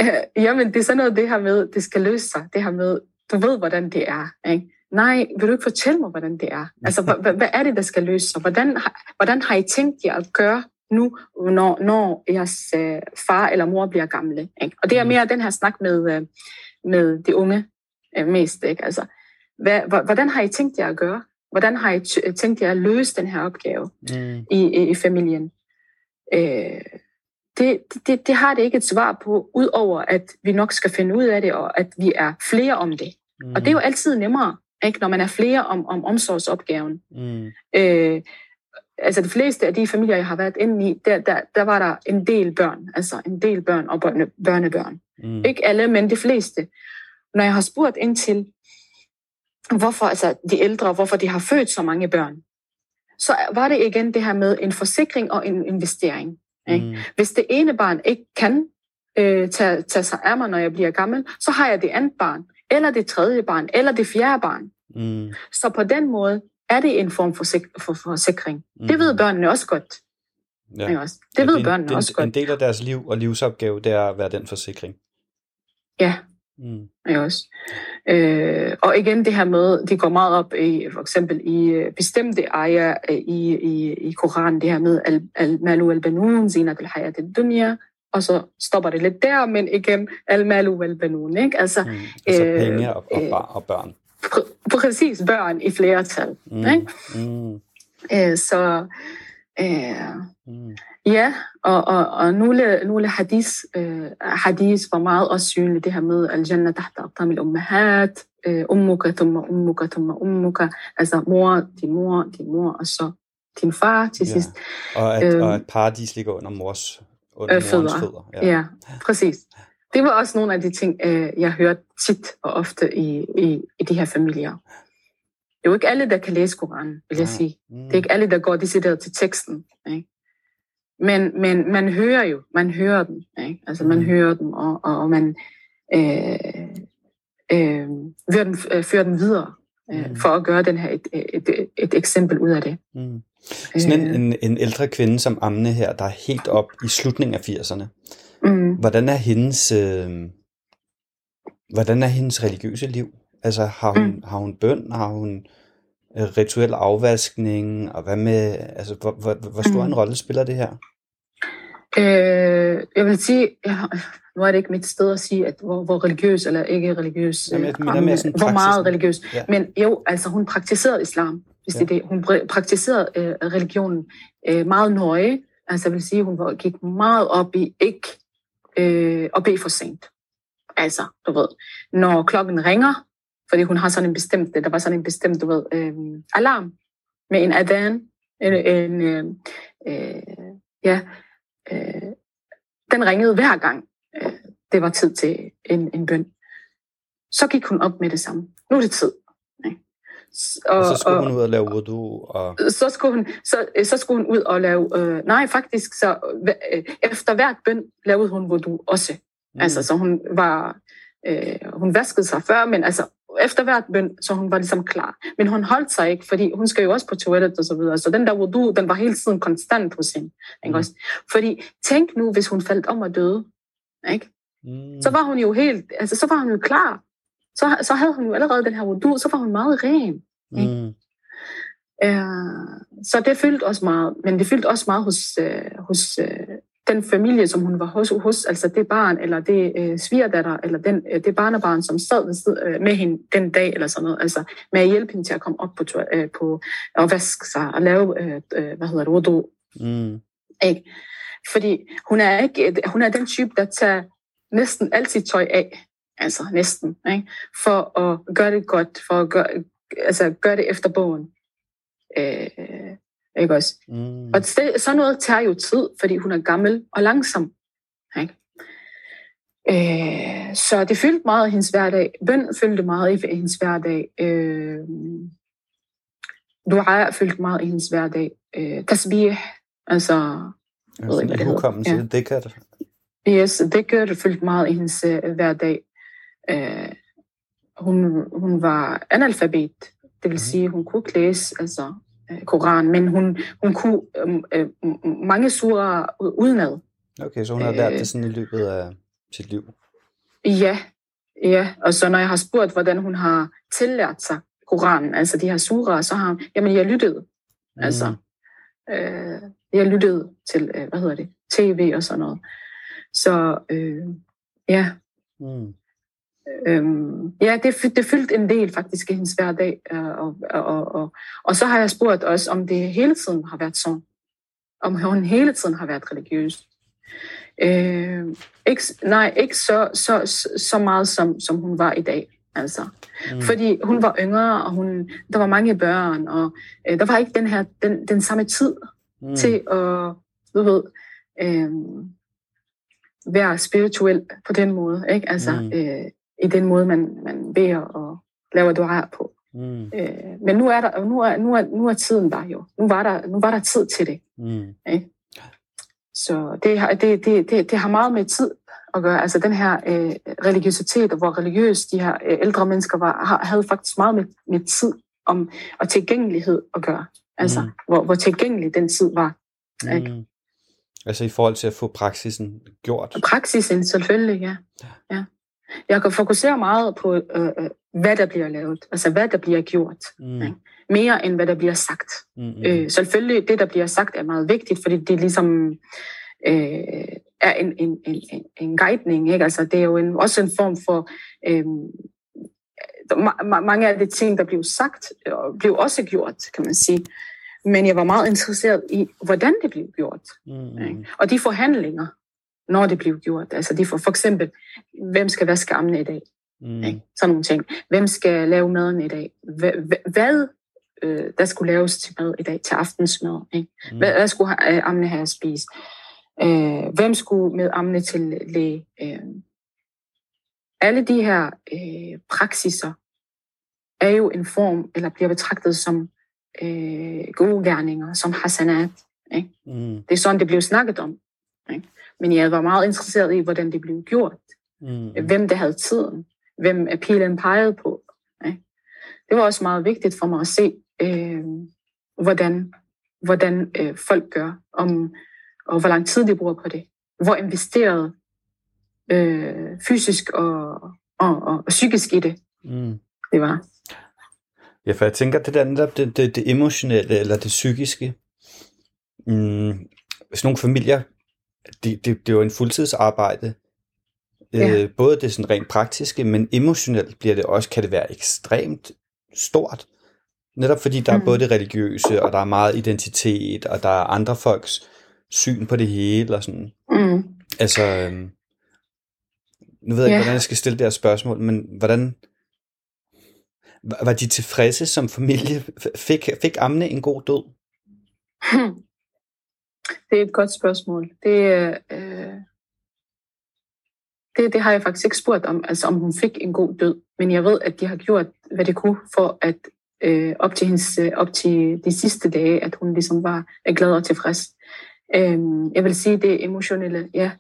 Uh, jamen, det er sådan noget, det her med, det skal løse sig. Det her med, du ved, hvordan det er. Ikke? Nej, vil du ikke fortælle mig, hvordan det er? Altså, hvad, hvad er det, der skal løse sig? Hvordan, hvordan har I tænkt jer at gøre nu, når, når jeres øh, far eller mor bliver gamle? Ikke? Og det er mm. mere den her snak med, øh, med de unge øh, mest. Ikke? Altså, hvad, hvordan har I tænkt jer at gøre? Hvordan har I tænkt jer at løse den her opgave mm. i, i, i familien? Øh, det, det, det har det ikke et svar på, udover at vi nok skal finde ud af det, og at vi er flere om det. Mm. Og det er jo altid nemmere ikke? når man er flere om, om omsorgsopgaven. Mm. Øh, altså de fleste af de familier, jeg har været inde i, der, der, der var der en del børn, altså en del børn og børne, børnebørn. Mm. Ikke alle, men de fleste. Når jeg har spurgt ind til, hvorfor altså de ældre, hvorfor de har født så mange børn, så var det igen det her med en forsikring og en investering. Ikke? Mm. Hvis det ene barn ikke kan øh, tage, tage sig af mig, når jeg bliver gammel, så har jeg det andet barn, eller det tredje barn, eller det fjerde barn. Mm. Så på den måde er det en form for, sik- for forsikring. Mm. Det ved børnene også godt. Ja. Det, også. det ja, ved det, børnene det, også godt. En del af deres liv og livsopgave, det er at være den forsikring. Ja, mm. ja også. Øh, og igen det her med, det går meget op i for eksempel i øh, bestemte ejer øh, i, i, i Koranen, det her med al-malu al-banun, zinat al-hayat al-dunya, og så stopper det lidt der, men igen, al-malu al-banun, ikke? Altså, mm. altså øh, penge og, og, og børn præcis børn i flertal. Mm. Ikke? Mm. Øh, så øh, mm. Ja, og, og, og nogle, nogle hadith, øh, hadith var meget også synlige, det her med al-jannah tahta aqtam al-ummahat, øh, ummuka, thumma ummuka, thumma ummuka, altså mor, din mor, din mor, og så din far til ja. sidst. Og at, øh, og at paradis ligger under mors under øh, fødder. fødder. Ja. ja, præcis det var også nogle af de ting, øh, jeg hørte tit og ofte i, i, i de her familier. Det er jo ikke alle, der kan læse Koranen, vil jeg sige. Mm. Det er ikke alle, der går decideret til teksten. Ikke? Men, men man hører jo, man hører dem. Ikke? Altså man mm. hører dem, og, og, og man øh, øh, fører, dem, øh, fører dem videre øh, mm. for at gøre den her et, et, et, et eksempel ud af det. Mm. Sådan en, en, en ældre kvinde som Amne her, der er helt op i slutningen af 80'erne. Mm. Hvordan er hendes øh, hvordan er hendes religiøse liv? Altså har hun mm. har hun bøn, har hun øh, rituel afvaskning, og hvad med altså hvor, hvor, hvor stor mm. en rolle spiller det her? Øh, jeg vil sige, nu er det ikke mit sted at sige, at hvor, hvor religiøs eller ikke religiøs, Jamen, jeg mener mere sådan hvor meget religiøs. Ja. Men jo, altså hun praktiserede islam, hvis ja. det er det. Hun praktiserede øh, religionen øh, meget nøje. Altså jeg vil sige, hun gik meget op i ikke øh, og bede for sent. Altså, du ved, når klokken ringer, fordi hun har sådan en bestemt, der var sådan en bestemt, du ved, øh, alarm med en adan, en, en øh, øh, ja, øh, den ringede hver gang, øh, det var tid til en, en bøn. Så gik hun op med det samme. Nu er det tid. Og, og så skulle og, hun ud og lave wudu? Og... Så, skulle hun, så, så skulle hun ud og lave... Øh, nej, faktisk, så øh, efter hvert bøn lavede hun wudu også. Mm. Altså, så hun var... Øh, hun vaskede sig før, men altså, efter hvert bøn, så hun var ligesom klar. Men hun holdt sig ikke, fordi hun skal jo også på toilettet og så videre. Så den der wudu, den var hele tiden konstant hos hende. Ikke mm. Fordi tænk nu, hvis hun faldt om og døde. Ikke? Mm. Så var hun jo helt... Altså, så var hun jo klar så, så havde hun jo allerede den her wudu, så var hun meget ren. Mm. Uh, så det fyldte også meget, men det fyldte også meget hos, uh, hos uh, den familie, som hun var hos, hos altså det barn, eller det uh, svigerdatter, eller den, uh, det barnebarn, som sad uh, med hende den dag, eller sådan noget, altså med at hjælpe hende til at komme op på, uh, på at vaske sig, og lave, uh, uh, hvad hedder det, wudu. Mm. Ikke? Fordi hun er, ikke, hun er den type, der tager næsten altid tøj af. Altså næsten. Ikke? For at gøre det godt. For at gøre, altså, gøre det efter bogen. Øh, ikke også? Mm. Og det, sådan noget tager jo tid, fordi hun er gammel og langsom. Ikke? Øh, så det fyldte meget i hendes hverdag. Bøn fyldte meget i hendes hverdag. Øh, dua fyldte meget i hendes hverdag. Øh, tasbih, altså... Jeg ved ikke, hvad det hedder. Ja. Det. Yes, det gør det fyldte meget i hendes uh, hverdag. Uh, hun, hun var analfabet, det vil mhm. sige, hun kunne ikke læse altså, Koran, men hun, hun kunne uh, mange surer udenad. Okay, så hun har lært det sådan i løbet af sit liv? Ja, ja. Og så når jeg har spurgt, hvordan hun har tillært sig Koranen, altså de her surer, så har hun, jamen jeg lyttede. Mm. Altså, øh, jeg lyttede til, øh, hvad hedder det, tv og sådan noget. Så øh, ja. Mm. Øhm, ja, det, det fyldte en del faktisk i hendes hverdag. Øh, og, og, og, og så har jeg spurgt også, om det hele tiden har været sådan. Om hun hele tiden har været religiøs. Øh, ikke, nej, ikke så, så, så meget, som, som hun var i dag. Altså. Mm. Fordi hun var yngre, og hun, der var mange børn, og øh, der var ikke den her den, den samme tid mm. til at, du ved, øh, være spirituel på den måde. Ikke? Altså, mm. øh, i den måde, man, man beder og laver dua på. Mm. Øh, men nu er, der, nu, er, nu, er, nu er tiden der jo. Nu var der, nu var der tid til det. Mm. Ikke? Så det, det, det, det, det har meget med tid at gøre. Altså den her øh, religiøsitet, og hvor religiøs de her øh, ældre mennesker var, har, havde faktisk meget med, med tid om, og tilgængelighed at gøre. Altså mm. hvor, hvor tilgængelig den tid var. Mm. Ikke? Altså i forhold til at få praksisen gjort? Praksisen, selvfølgelig, ja. ja. Jeg kan fokusere meget på, øh, øh, hvad der bliver lavet, altså hvad der bliver gjort. Mm. Ikke? Mere end hvad der bliver sagt. Mm-hmm. Øh, selvfølgelig, det der bliver sagt er meget vigtigt, fordi det ligesom øh, er en, en, en, en guidning. Ikke? Altså, det er jo en, også en form for... Øh, mange af de ting, der blev sagt, blev også gjort, kan man sige. Men jeg var meget interesseret i, hvordan det blev gjort. Mm. Ikke? Og de forhandlinger, når det blev gjort. Altså de for, for eksempel, hvem skal vaske armene i dag? Mm. Ikke? Sådan nogle ting. Hvem skal lave maden i dag? Hvad øh, der skulle laves til mad i dag, til aftensmad? Ikke? Mm. Hvad, hvad skulle øh, armene have at spise? Øh, hvem skulle med armene til læge? Øh, alle de her øh, praksiser er jo en form, eller bliver betragtet som øh, gode gerninger, som hasanat. Ikke? Mm. Det er sådan, det blev snakket om. Ikke? Men jeg var meget interesseret i, hvordan det blev gjort. Mm. Hvem der havde tiden. Hvem pilen peget på. Ikke? Det var også meget vigtigt for mig at se, øh, hvordan, hvordan øh, folk gør, om, og hvor lang tid de bruger på det. Hvor investeret øh, fysisk og, og, og, og psykisk i det, mm. det var. Ja, for jeg tænker, det der netop det, det, det emotionelle eller det psykiske, mm, hvis nogle familier, det, det, det er jo en fuldtidsarbejde, ja. øh, både det sådan rent praktiske, men emotionelt bliver det også, kan det være ekstremt stort. Netop fordi der mm. er både det religiøse, og der er meget identitet, og der er andre folks syn på det hele, og sådan. Mm. Altså, øhm, nu ved jeg ikke, hvordan jeg skal stille det her spørgsmål, men hvordan, var de tilfredse som familie? Fik, fik Amne en god død? Hmm. *laughs* Det er et godt spørgsmål. Det, øh, øh, det, det har jeg faktisk ikke spurgt om, altså om hun fik en god død. Men jeg ved, at de har gjort, hvad de kunne for at øh, op, til hendes, øh, op til de sidste dage, at hun ligesom var glad og tilfreds. Øh, jeg vil sige, det emotionelle, ja,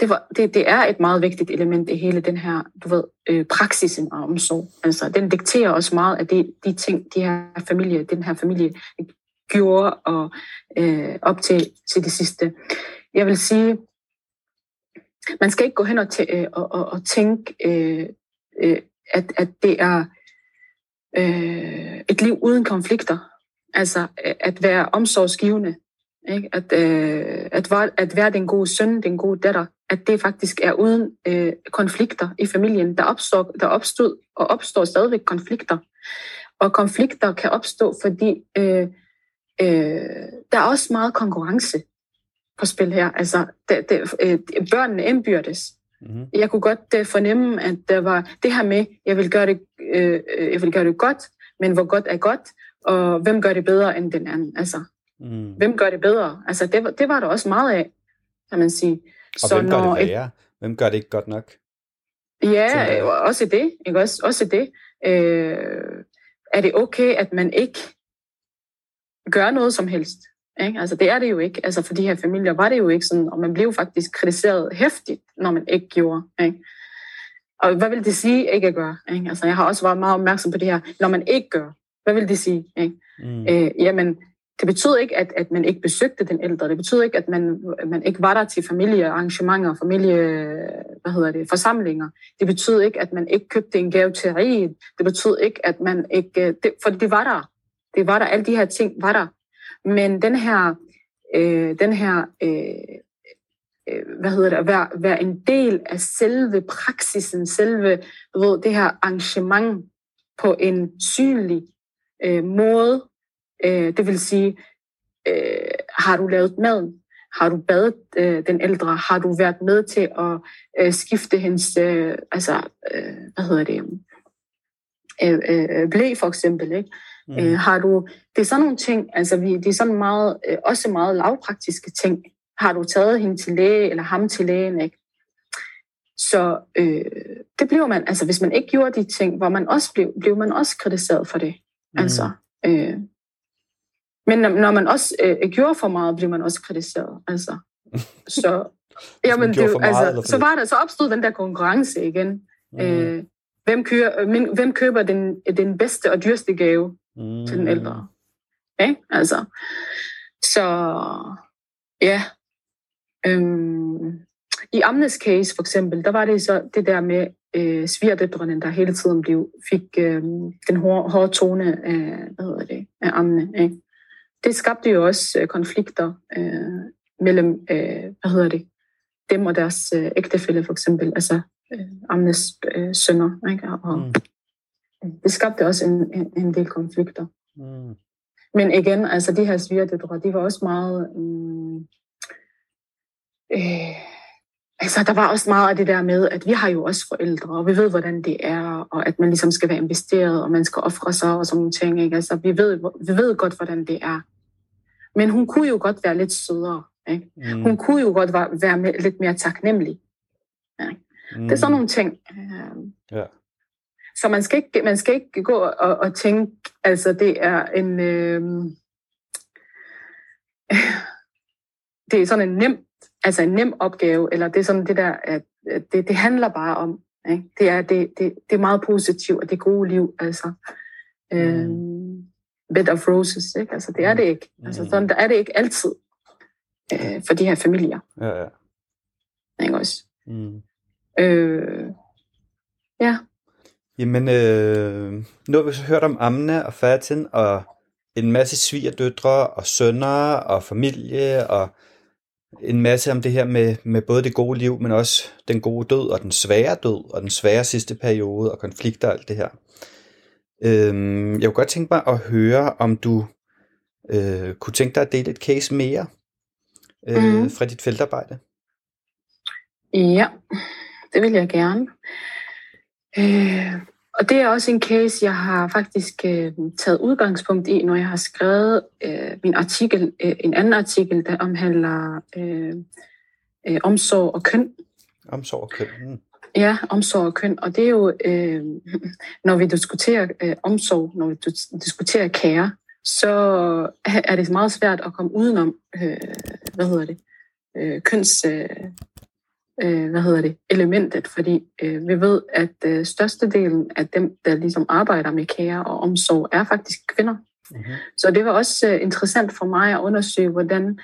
det, var, det, det er et meget vigtigt element i hele den her, du ved, øh, praksisen af omsorg. Altså, den dikterer også meget af de, de ting, de her familie, den her familie gjorde og øh, op til, til det sidste. Jeg vil sige, man skal ikke gå hen og, tæ- øh, og, og, og tænke, øh, øh, at, at det er øh, et liv uden konflikter. Altså at være omsorgsgivende. Ikke? At, øh, at, være, at være den gode søn, den gode datter, at det faktisk er uden øh, konflikter i familien. Der, opstår, der opstod og opstår stadigvæk konflikter. Og konflikter kan opstå, fordi øh, øh, der er også meget konkurrence. på spil her. Altså, det, det, øh, børnene indbyrdes. Mm-hmm. Jeg kunne godt uh, fornemme, at der var det her med, jeg vil gøre det, øh, jeg vil gøre det godt, men hvor godt er godt, og hvem gør det bedre end den anden? Altså, mm. hvem gør det bedre? Altså, det, var, det var der også meget af, kan man sige. Og så hvem gør når det værre? Hvem gør det ikke godt nok? Ja, også det. Ikke? Også, også det. Øh, er det okay, at man ikke gør noget som helst? Ikke? Altså, det er det jo ikke. Altså, for de her familier var det jo ikke sådan, og man blev faktisk kritiseret hæftigt, når man ikke gjorde. Ikke? Og hvad vil det sige, ikke at gøre? Ikke? Altså, jeg har også været meget opmærksom på det her. Når man ikke gør, hvad vil det sige? Ikke? Mm. Øh, jamen, det betyder ikke, at, at man ikke besøgte den ældre. Det betyder ikke, at man, man ikke var der til familiearrangementer, familie, hvad hedder det, forsamlinger. Det betyder ikke, at man ikke købte en gave til riget. Det betyder ikke, at man ikke... Det, for det var der. Det var der. Alle de her ting var der. Men den her, øh, den her øh, øh, hvad hedder det, at være, være en del af selve praksisen, selve ved, det her arrangement på en synlig øh, måde. Øh, det vil sige, øh, har du lavet mad? Har du badet øh, den ældre? Har du været med til at øh, skifte hendes, øh, altså, øh, hvad hedder det, øh, øh, øh blæ for eksempel, ikke? Mm. Øh, har du, det er sådan nogle ting, altså vi, det er sådan meget, øh, også meget lavpraktiske ting. Har du taget hende til læge, eller ham til lægen, ikke? Så øh, det bliver man, altså hvis man ikke gjorde de ting, hvor man også blev, blev man også kritiseret for det. Mm. Altså, øh, men når, når man også øh, gjorde for meget, blev man også kritiseret. Altså, *laughs* så, jamen, det, meget, altså, så var der, så opstod den der konkurrence igen. Mm. Øh, hvem, kører, men, hvem køber den, den bedste og dyreste gave? Mm. til den ældre. Ikke? Altså, så ja. Øhm, I Amnes case for eksempel, der var det så det der med øh, svigerdøtrene, der hele tiden blev, fik øh, den hårde, hårde tone af, hvad hedder det, af Amne. Ikke? Det skabte jo også øh, konflikter øh, mellem, øh, hvad hedder det, dem og deres øh, ægtefælle for eksempel, altså øh, Amnes øh, sønner. Ikke? Og, mm det skabte også en, en, en del konflikter. Mm. Men igen, altså de her svigerdøtre, de var også meget... Um, øh, altså der var også meget af det der med, at vi har jo også forældre, og vi ved, hvordan det er, og at man ligesom skal være investeret, og man skal ofre sig og sådan nogle ting. Ikke? Altså vi ved, vi ved godt, hvordan det er. Men hun kunne jo godt være lidt sødere. Ikke? Mm. Hun kunne jo godt være, være med, lidt mere taknemmelig. Ja. Mm. Det er sådan nogle ting. Øh, ja. Så man skal ikke, man skal ikke gå og, og tænke, altså det er en... Øh, *laughs* det er sådan en nem, altså en nem opgave, eller det er sådan det der, at det, det handler bare om, ikke? Det, er, det, det, det er meget positivt, og det gode liv, altså. Øh, mm. bed of roses, ikke? Altså det er det ikke. Altså mm. sådan der er det ikke altid øh, for de her familier. Ja, ja. Ikke også? Mm. Øh, ja. Jamen, øh, nu har vi så hørt om Amna og Fatin og en masse svigerdøtre og sønner og familie og en masse om det her med, med både det gode liv, men også den gode død og den svære død og den svære sidste periode og konflikter og alt det her. Øh, jeg kunne godt tænke mig at høre, om du øh, kunne tænke dig at dele et case mere øh, mm. fra dit feltarbejde. Ja, det vil jeg gerne. Øh, og det er også en case, jeg har faktisk øh, taget udgangspunkt i, når jeg har skrevet øh, min artikel, øh, en anden artikel, der omhandler øh, øh, omsorg og køn. Omsorg og køn. Mm. Ja, omsorg og køn. Og det er jo, øh, når vi diskuterer øh, omsorg, når vi diskuterer kære, så er det meget svært at komme udenom, øh, hvad hedder det, øh, køns, øh, øh, hvad hedder det, elementet, fordi øh, vi ved, at øh, størstedelen af dem, der ligesom arbejder med kære og omsorg, er faktisk kvinder. Mm-hmm. Så det var også øh, interessant for mig at undersøge, hvordan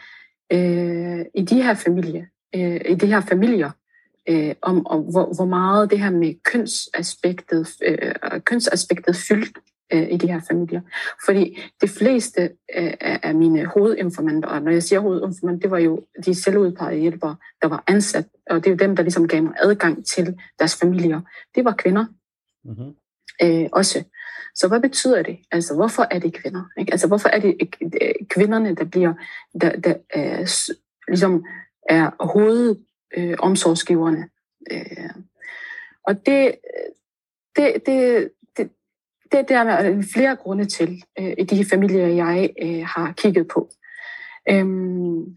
øh, i de her familier, øh, i de her familier, øh, om og hvor, hvor meget det her med kønsaspektet, øh, kønsaspektet fyldt øh, i de her familier. Fordi de fleste øh, af mine hovedinformanter, og når jeg siger hovedinformanter, det var jo de selvudpegede hjælpere, der var ansat, og det er jo dem, der ligesom gav mig adgang til deres familier. Det var kvinder mm-hmm. øh, også. Så hvad betyder det? Altså, hvorfor er det kvinder? Ikke? Altså, hvorfor er det kvinderne, der bliver, der, der øh, ligesom er hovedomsorgsgiverne. Øh, øh, og det, det, det, det, det, er der flere grunde til øh, i de familier, jeg øh, har kigget på. Øhm,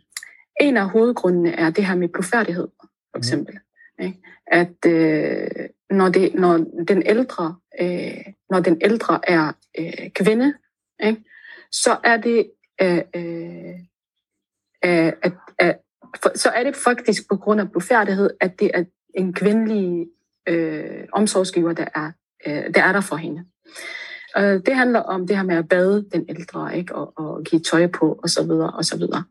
en af hovedgrundene er det her med blodfærdighed, for mhm. eksempel. Mm. Ikke? At øh, når, det, når den ældre, øh, når den ældre er øh, kvinde, ikke? så er det øh, øh, at, at, så er det faktisk på grund af blodfærdighed, at det er en kvindelig øh, omsorgsgiver, der er, øh, der er der for hende. Og det handler om det her med at bade den ældre, ikke? Og, og give tøj på, og så videre, og så videre.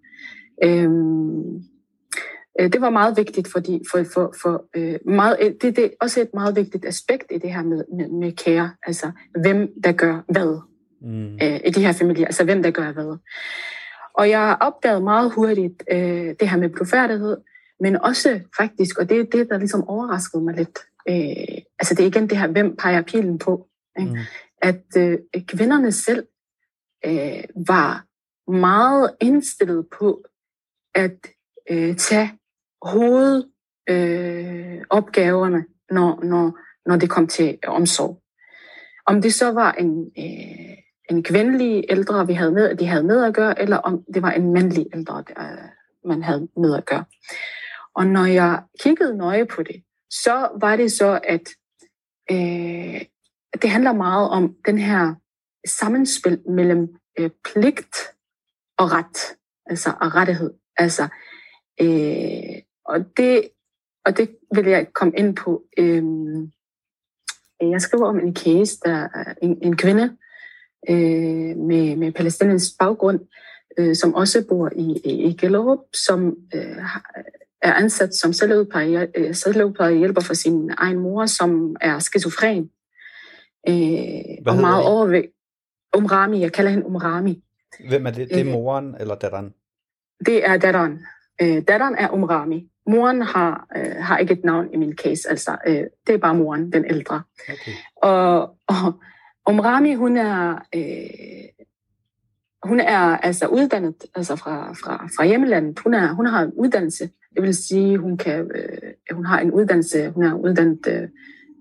Øhm, øh, det var meget vigtigt, fordi for, for, for øh, meget, det, det er også et meget vigtigt aspekt i det her med, med, med kære, altså hvem der gør hvad mm. øh, i de her familier, altså hvem der gør hvad. Og jeg opdagede meget hurtigt øh, det her med blodfærdighed, men også faktisk, og det er det, der ligesom overraskede mig lidt, øh, altså det er igen det her, hvem peger pilen på, ikke? Mm. at øh, kvinderne selv øh, var meget indstillet på at øh, tage hovedopgaverne, øh, når, når, når det kom til omsorg. Om det så var en, øh, en kvindelig ældre, vi havde med, de havde med at gøre, eller om det var en mandlig ældre, der, man havde med at gøre. Og når jeg kiggede nøje på det, så var det så, at øh, det handler meget om den her sammenspil mellem øh, pligt og ret, altså og rettighed. Altså, øh, og, det, og det vil jeg komme ind på. Øh, jeg skriver om en case, der en, en kvinde øh, med, med palæstinensisk baggrund, øh, som også bor i, i, i Gellerup, som øh, er ansat som selvudpleje øh, hjælper for sin egen mor, som er skizofren. Øh, og meget overvægt. Umrami, jeg kalder hende Umrami. Hvem er det? Det er øh, moren eller datteren? Det er datteren. Øh, datteren er Umrami. Moren har, øh, har ikke et navn i min case, altså øh, det er bare moren, den ældre. Okay. Og, og Umrami, hun er, øh, hun er altså uddannet altså fra, fra, fra hjemlandet. Hun, er, hun har en uddannelse. Det vil sige, hun kan, øh, hun har en uddannelse. Hun er uddannet. Øh,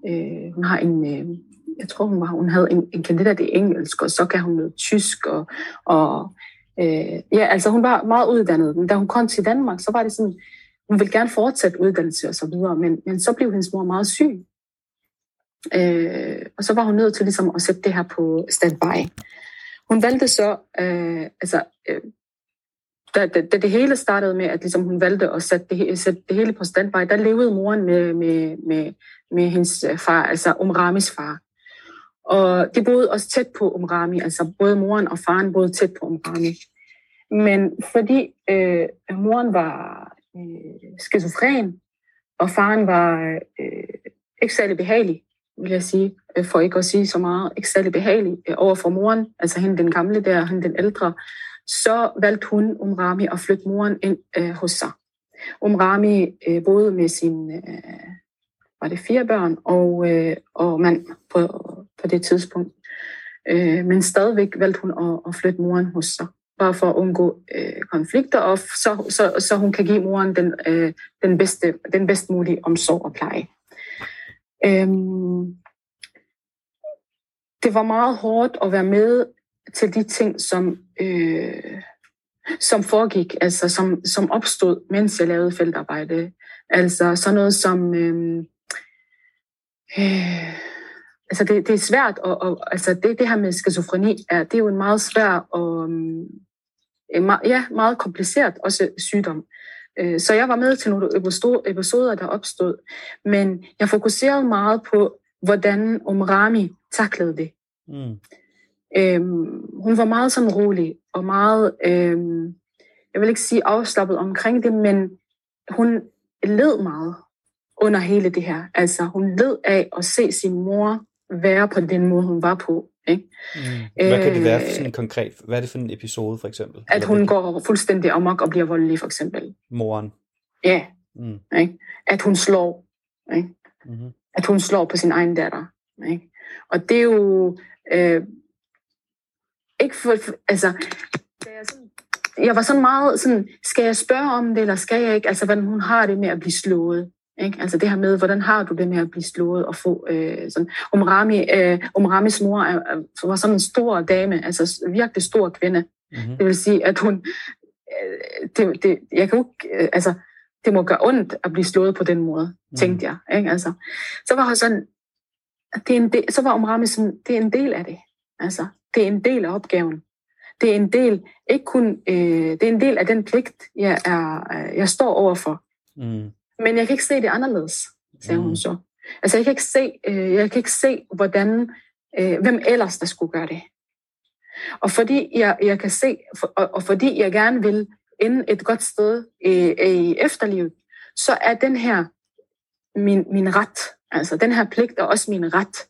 øh hun har en, øh, jeg tror hun, var, hun havde en, en kandidat i engelsk, og så kan hun noget tysk og, og Øh, ja, altså hun var meget uddannet, men da hun kom til Danmark, så var det sådan, hun ville gerne fortsætte uddannelse og så videre, men, men så blev hendes mor meget syg. Øh, og så var hun nødt til ligesom at sætte det her på standby. Hun valgte så, øh, altså, øh, da, da, da det hele startede med, at ligesom hun valgte at sætte det, sætte det hele på standby, der levede moren med, med, med, med hendes far, altså Umramis far. Og de boede også tæt på Umrami, altså både moren og faren boede tæt på Umrami. Men fordi øh, moren var øh, skizofren, og faren var øh, ikke særlig behagelig, vil jeg sige, øh, for ikke at sige så meget, ikke særlig behagelig øh, over for moren, altså hende den gamle der, hende den ældre, så valgte hun Umrami at flytte moren ind øh, hos sig. Umrami øh, boede med sin, øh, var det fire børn og, øh, og mand på, på det tidspunkt. Øh, men stadigvæk valgte hun at, at flytte moren hos sig, bare for at undgå øh, konflikter, og så, så, så hun kan give moren den, øh, den, bedste, den bedst mulige omsorg og pleje. Øh, det var meget hårdt at være med til de ting, som, øh, som foregik, altså som, som opstod, mens jeg lavede feltarbejde. Altså sådan noget som... Øh, øh, *sighs* altså det, det er svært, og, og altså det, det her med skizofreni, er, det er jo en meget svær og en meget, ja, meget kompliceret også sygdom. Øh, så jeg var med til nogle episoder, der opstod, men jeg fokuserede meget på, hvordan Omrami taklede det. Mm. Øhm, hun var meget sådan rolig, og meget, øhm, jeg vil ikke sige afslappet omkring det, men hun led meget under hele det her. Altså, hun led af at se sin mor være på den måde, hun var på. Ikke? Mm. Hvad kan det være for sådan en konkret? Hvad er det for en episode, for eksempel? At hun går fuldstændig amok og bliver voldelig, for eksempel. Moren? Ja. Mm. Ikke? At hun slår. Ikke? Mm-hmm. At hun slår på sin egen datter. Ikke? Og det er jo... Øh, ikke for, altså, da jeg sådan jeg var sådan meget sådan, skal jeg spørge om det, eller skal jeg ikke? Altså, hvordan hun har det med at blive slået. Ikke? Altså det her med, hvordan har du det med at blive slået og få øh, sådan... Umrami, øh, Umramis mor er, er, var sådan en stor dame, altså virkelig stor kvinde. Mm-hmm. Det vil sige, at hun... Øh, det, det, jeg kan ikke... Øh, altså, det må gøre ondt at blive slået på den måde, mm. tænkte jeg. Ikke? Altså, så var hun sådan... Det er en del, så var Umrami sådan, det er en del af det. Altså, det er en del af opgaven. Det er en del, ikke kun, øh, det er en del af den pligt, jeg, er, jeg står overfor. Mm. Men jeg kan ikke se det anderledes, sagde mm. hun så. Altså, jeg kan ikke se, øh, jeg kan ikke se hvordan, øh, hvem ellers der skulle gøre det. Og fordi jeg, jeg kan se, for, og, og fordi jeg gerne vil ende et godt sted øh, i efterlivet, så er den her min, min ret. Altså, den her pligt er også min ret.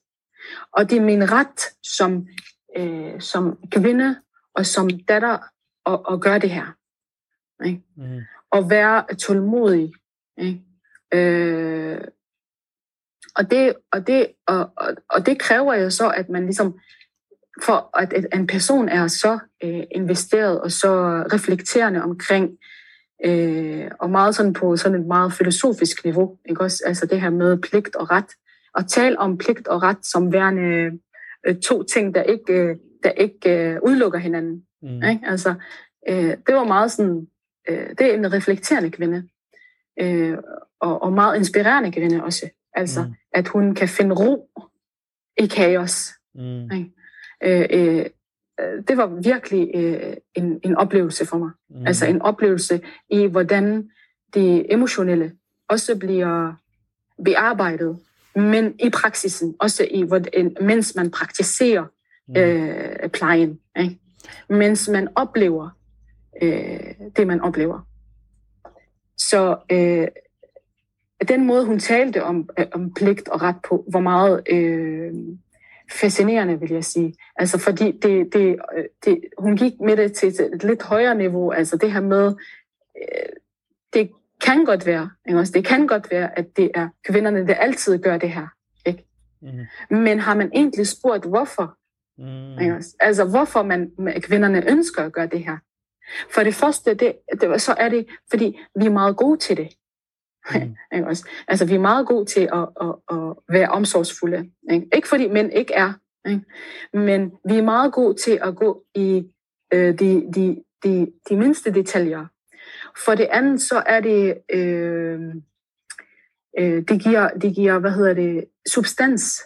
Og det er min ret som, øh, som kvinde og som datter at, at gøre det her. Ikke? Mm. Og være tålmodig ikke? Øh, og, det, og, det, og, og, og det kræver jo så, at man ligesom, for at, at en person er så øh, investeret og så reflekterende omkring, øh, og meget sådan på sådan et meget filosofisk niveau, ikke også? Altså det her med pligt og ret, og tale om pligt og ret som værende øh, to ting, der ikke, øh, der ikke øh, udelukker hinanden. Mm. Ikke? Altså, øh, det var meget sådan, øh, det er en reflekterende kvinde øh, og, og meget inspirerende kvinde også. Altså, mm. at hun kan finde ro i kaos. Mm. Øh, øh, det var virkelig øh, en, en oplevelse for mig. Mm. Altså en oplevelse i, hvordan det emotionelle også bliver bearbejdet, men i praksisen, også i, hvordan, mens man praktiserer mm. øh, plejen. Ikke? Mens man oplever øh, det, man oplever. Så øh, den måde, hun talte om, øh, om pligt og ret på, var meget øh, fascinerende, vil jeg sige. Altså, fordi det, det, det, hun gik med det til et lidt højere niveau. Altså det her med, øh, det kan godt være, ikke? Det kan godt være, at det er kvinderne, der altid gør det her. Ikke? Mm. Men har man egentlig spurgt, hvorfor? Mm. Ikke? Altså hvorfor man, kvinderne ønsker at gøre det her? For det første, det, det, så er det, fordi vi er meget gode til det. Mm. *laughs* Altså, vi er meget gode til at, at, at være omsorgsfulde. Ikke? ikke fordi mænd ikke er, ikke? men vi er meget gode til at gå i øh, de, de, de, de mindste detaljer. For det andet, så er det, øh, øh, det, giver, det giver, hvad hedder det, substans.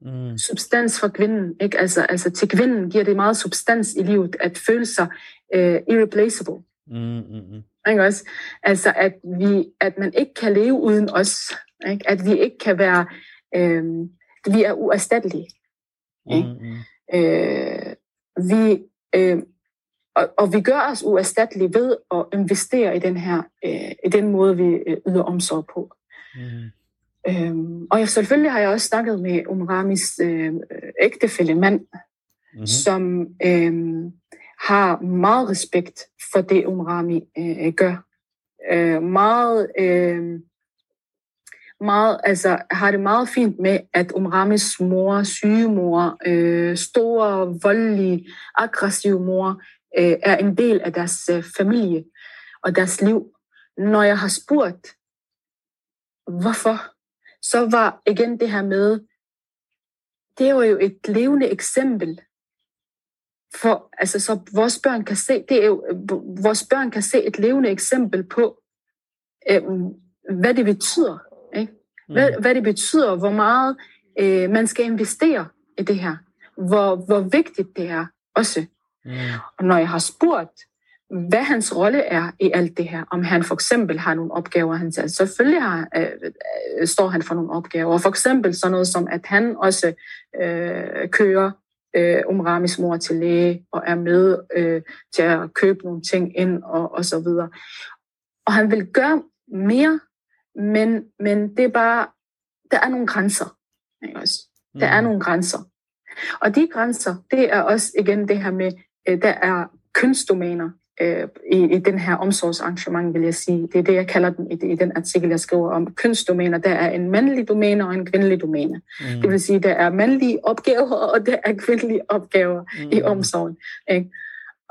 Mm. Substans for kvinden. Ikke? Altså, altså til kvinden giver det meget substans i livet at føle sig uh, irreplaceable. Mm, mm, mm. Ikke også? Altså, at, vi, at man ikke kan leve uden os. Ikke? At vi ikke kan være... Øh, vi er uerstattelige. Ikke? Mm, mm. Øh, vi, øh, og, og vi gør os uerstattelige ved at investere i den her, øh, i den måde, vi øh, yder omsorg på. Mm. Øhm, og jeg, selvfølgelig har jeg også snakket med Umramis øh, ægtefælle mand, mm-hmm. som øh, har meget respekt for det, Umrami øh, gør. Øh, meget, øh, meget, altså, har det meget fint med, at Umramis mor, syge mor, øh, store, voldelige, aggressive mor, øh, er en del af deres øh, familie og deres liv. Når jeg har spurgt, hvorfor, så var igen det her med, det var jo et levende eksempel for, altså, så vores børn kan se, det er jo, vores børn kan se et levende eksempel på, øh, hvad det betyder. Ikke? Hvad, mm. hvad det betyder, hvor meget øh, man skal investere i det her. Hvor, hvor vigtigt det er også. Mm. Og når jeg har spurgt, hvad hans rolle er i alt det her. Om han for eksempel har nogle opgaver, han siger, selvfølgelig har, øh, øh, står han for nogle opgaver. For eksempel sådan noget som, at han også øh, kører øh, Umramis mor til læge og er med øh, til at købe nogle ting ind og, og så videre. Og han vil gøre mere, men, men det er bare, der er nogle grænser. Ikke også? Der er mm. nogle grænser. Og de grænser, det er også igen det her med, øh, der er kønsdomæner øh, i, i den her omsorgsarrangement, vil jeg sige. Det er det, jeg kalder den i, i den artikel, jeg skriver om kønsdomæner. Der er en mandlig domæne og en kvindelig domæne. Mm. Det vil sige, der er mandlige opgaver, *laughs* og der er kvindelige opgaver mm. i omsorgen. Ikke?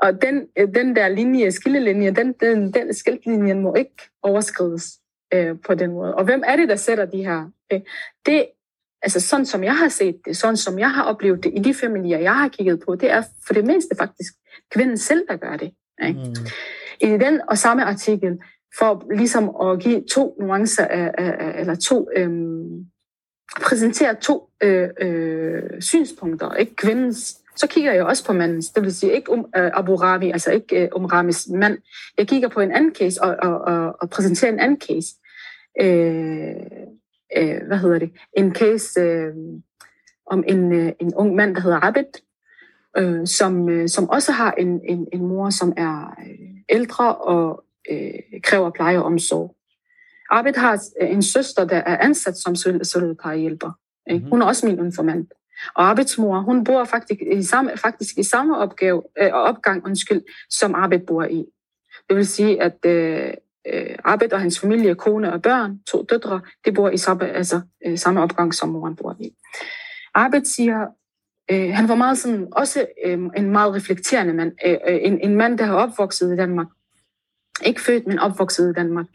og den, den der linje, skillelinje, den, den, den skillelinjen må ikke overskrides øh, på den måde. Og hvem er det, der sætter de her? Øh, det, altså sådan som jeg har set det, sådan som jeg har oplevet det i de familier, jeg har kigget på, det er for det meste faktisk kvinden selv, der gør det. Ikke? Mm. I den og samme artikel, for ligesom at give to nuancer, af, af, eller to, øhm, præsentere to øh, øh, synspunkter, ikke kvindens så kigger jeg også på mandens, det vil sige ikke om uh, Abu Rabi, altså ikke uh, om Ramis mand. Jeg kigger på en anden case og, og, og, og præsenterer en anden case. Uh, uh, hvad hedder det? En case uh, om en, uh, en ung mand, der hedder Abed, uh, som, uh, som også har en, en, en mor, som er uh, ældre og uh, kræver pleje og omsorg. Abed har en søster, der er ansat som sundhedsplegehjælper. Mm-hmm. Hun er også min informant. Og arbejdsmor, hun bor faktisk i samme, faktisk i samme opgave, øh, opgang undskyld, som Arbet bor i. Det vil sige, at øh, øh, Arbet og hans familie, kone og børn, to døtre, de bor i samme, altså, øh, samme opgang, som moren bor i. Arbet siger, øh, han var meget sådan, også øh, en meget reflekterende mand. Øh, øh, en, en mand, der har opvokset i Danmark. Ikke født, men opvokset i Danmark.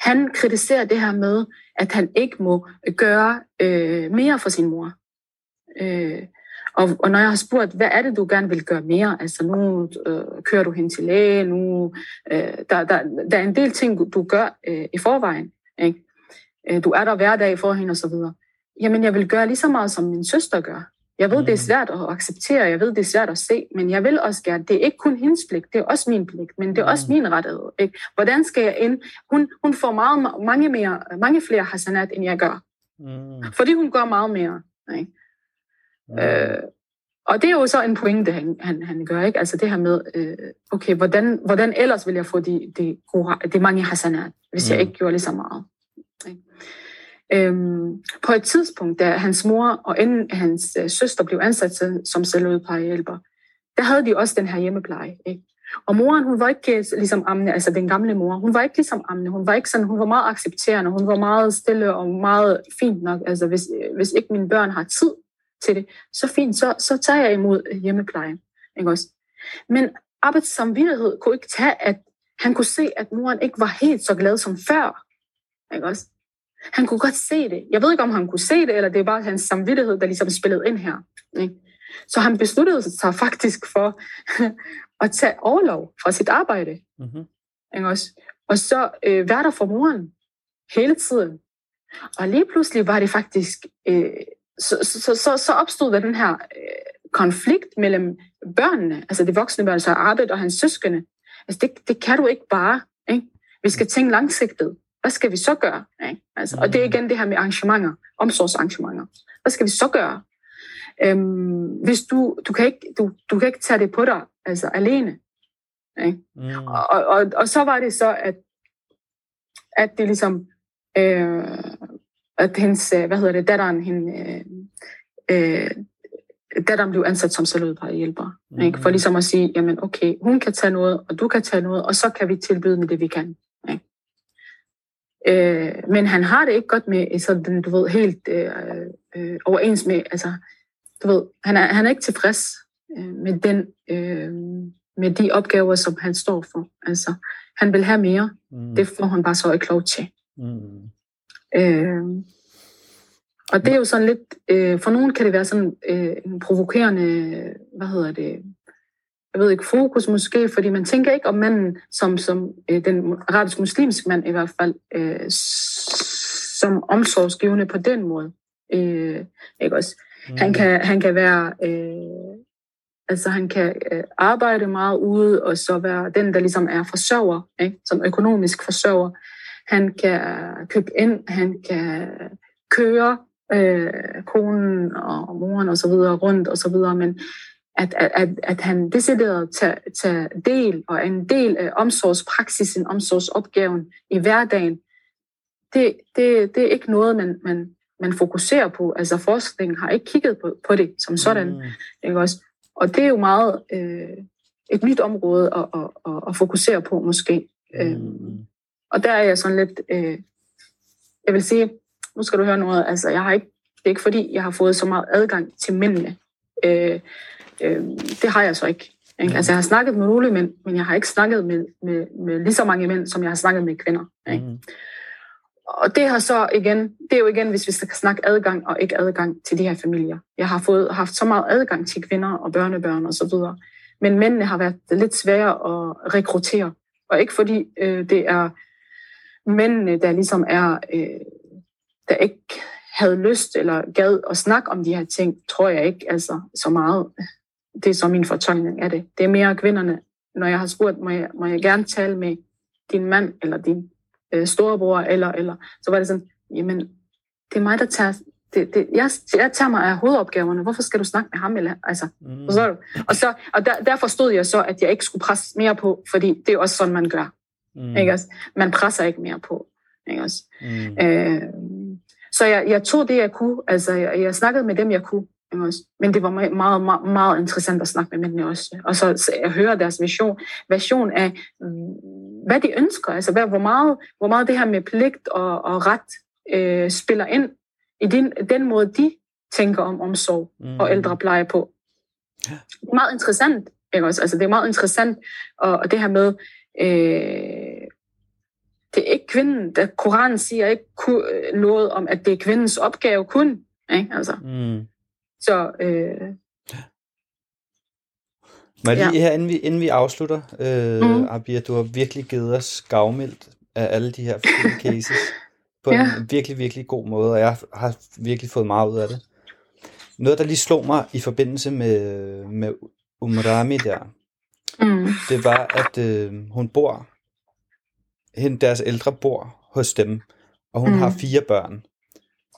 Han kritiserer det her med, at han ikke må gøre øh, mere for sin mor. Øh, og, og når jeg har spurgt, hvad er det, du gerne vil gøre mere? Altså nu øh, kører du hen til læge, nu, øh, der, der, der er en del ting, du gør øh, i forvejen. Ikke? Øh, du er der hver dag for hende og så videre. Jamen, jeg vil gøre lige så meget, som min søster gør. Jeg ved, mm. det er mm. svært at acceptere, jeg ved, det er svært at se, men jeg vil også gerne, det er ikke kun hendes pligt, det er også min pligt, men det er også mm. min rettighed. Ikke? Hvordan skal jeg ind? Hun, hun får meget, mange, mere, mange flere hasanat, end jeg gør. Mm. Fordi hun gør meget mere. Ikke? Øh, og det er jo så en pointe, han, han, han gør, ikke? Altså det her med, øh, okay, hvordan, hvordan ellers vil jeg få de, de, gode, de mange hasanat, hvis mm. jeg ikke gjorde lige så meget? Ikke? Øhm, på et tidspunkt, da hans mor og inden hans øh, søster blev ansat som selvudplejehjælper, der havde de også den her hjemmepleje. Ikke? Og moren, hun var ikke øh, ligesom Amne, altså den gamle mor, hun var ikke ligesom Amne, hun var ikke sådan, hun var meget accepterende, hun var meget stille og meget fint nok, altså hvis, øh, hvis ikke mine børn har tid til det, så fint, så, så tager jeg imod øh, hjemmeplejen. Ikke også? Men arbejdssamvittighed kunne ikke tage, at han kunne se, at moren ikke var helt så glad som før. Ikke også? Han kunne godt se det. Jeg ved ikke, om han kunne se det, eller det er bare hans samvittighed, der ligesom spillede ind her. Ikke? Så han besluttede sig faktisk for *laughs* at tage overlov fra sit arbejde. Mm-hmm. Ikke også? Og så øh, være der for moren hele tiden. Og lige pludselig var det faktisk øh, så, så, så, så opstod der den her øh, konflikt mellem børnene, altså de voksne børn, så Arbet og hans søskende. Altså det, det kan du ikke bare. Ikke? Vi skal tænke langsigtet. Hvad skal vi så gøre? Ikke? Altså, og det er igen det her med arrangementer, omsorgsarrangementer. Hvad skal vi så gøre? Øhm, hvis du, du, kan ikke, du, du kan ikke tage det på dig altså alene. Ikke? Mm. Og, og, og så var det så, at, at det ligesom øh, at hendes, øh, hvad hedder det, datteren, hende, øh, øh, datteren blev ansat som selvudplejehjælper. Mm. Ikke? For ligesom at sige, jamen okay, hun kan tage noget, og du kan tage noget, og så kan vi tilbyde med det, vi kan. Ikke? Øh, men han har det ikke godt med sådan, du ved, helt øh, øh, overens med, altså, du ved, han er, han er ikke tilfreds øh, med den, øh, med de opgaver, som han står for. Altså, han vil have mere. Mm. Det får han bare så ikke lov til. Mm. Øh, og det er jo sådan lidt, øh, for nogen kan det være sådan øh, en provokerende, hvad hedder det, jeg ved ikke, fokus måske, fordi man tænker ikke om manden som, som øh, den arabisk muslimske mand i hvert fald, øh, som omsorgsgivende på den måde. Øh, ikke også? Mm. Han, kan, han kan være, øh, altså han kan øh, arbejde meget ude, og så være den, der ligesom er forsørger, ikke? som økonomisk forsørger han kan købe ind, han kan køre øh, konen og moren og så videre rundt og så videre, men at, at, at han decideret tager, tager del og en del af omsorgspraksisen, omsorgsopgaven i hverdagen, det, det, det er ikke noget, man, man, man fokuserer på. Altså forskningen har ikke kigget på, på det som sådan. Mm. Ikke også? Og det er jo meget øh, et nyt område at, at, at, at fokusere på måske. Mm. Øhm, og der er jeg sådan lidt, øh, jeg vil sige, nu skal du høre noget, altså jeg har ikke, det er ikke fordi, jeg har fået så meget adgang til mændene. Øh, øh, det har jeg så ikke. Ikke? Altså, jeg har snakket med nogle mænd, men jeg har ikke snakket med, med, med lige så mange mænd, som jeg har snakket med kvinder. Ikke? Mm. Og det har så igen, det er jo igen, hvis vi skal snakke adgang og ikke adgang til de her familier. Jeg har fået, haft så meget adgang til kvinder og børnebørn og så videre. Men mændene har været lidt svære at rekruttere. Og ikke fordi øh, det er mændene, der ligesom er, øh, der ikke havde lyst eller gad at snakke om de her ting, tror jeg ikke altså så meget. Det er så min fortolkning af det. Det er mere kvinderne. Når jeg har spurgt, må jeg, må jeg gerne tale med din mand eller din øh, storebror, eller, eller, så var det sådan, jamen, det er mig, der tager, det, det, jeg, jeg tager mig af hovedopgaverne, hvorfor skal du snakke med ham? Eller, altså, mm. så, og så, og der, der forstod jeg så, at jeg ikke skulle presse mere på, fordi det er også sådan, man gør. Mm. Ikke også? Man presser ikke mere på. Ikke også? Mm. Øh, så jeg, jeg tog det, jeg kunne. Altså, jeg, jeg snakkede med dem, jeg kunne. Men det var meget, meget, meget interessant at snakke med mændene også. Og så, så jeg hører deres vision, version af, hvad de ønsker. Altså, hvad, hvor, meget, hvor meget det her med pligt og, og ret øh, spiller ind i den, den måde, de tænker om omsorg mm. og ældrepleje på. Ja. Det er meget interessant. Ikke også? Altså, det er meget interessant, og, og det her med, øh, det er ikke kvinden, der Koranen siger ikke noget om, at det er kvindens opgave kun. Ikke? Altså. Mm. Så øh, men lige ja. her, inden vi, inden vi afslutter, øh, mm. Abia, du har virkelig givet os gavmildt af alle de her forskellige *laughs* cases på ja. en virkelig, virkelig god måde, og jeg har virkelig fået meget ud af det. Noget, der lige slog mig i forbindelse med, med Umrami der, mm. det var, at øh, hun bor, hende, deres ældre bor hos dem, og hun mm. har fire børn,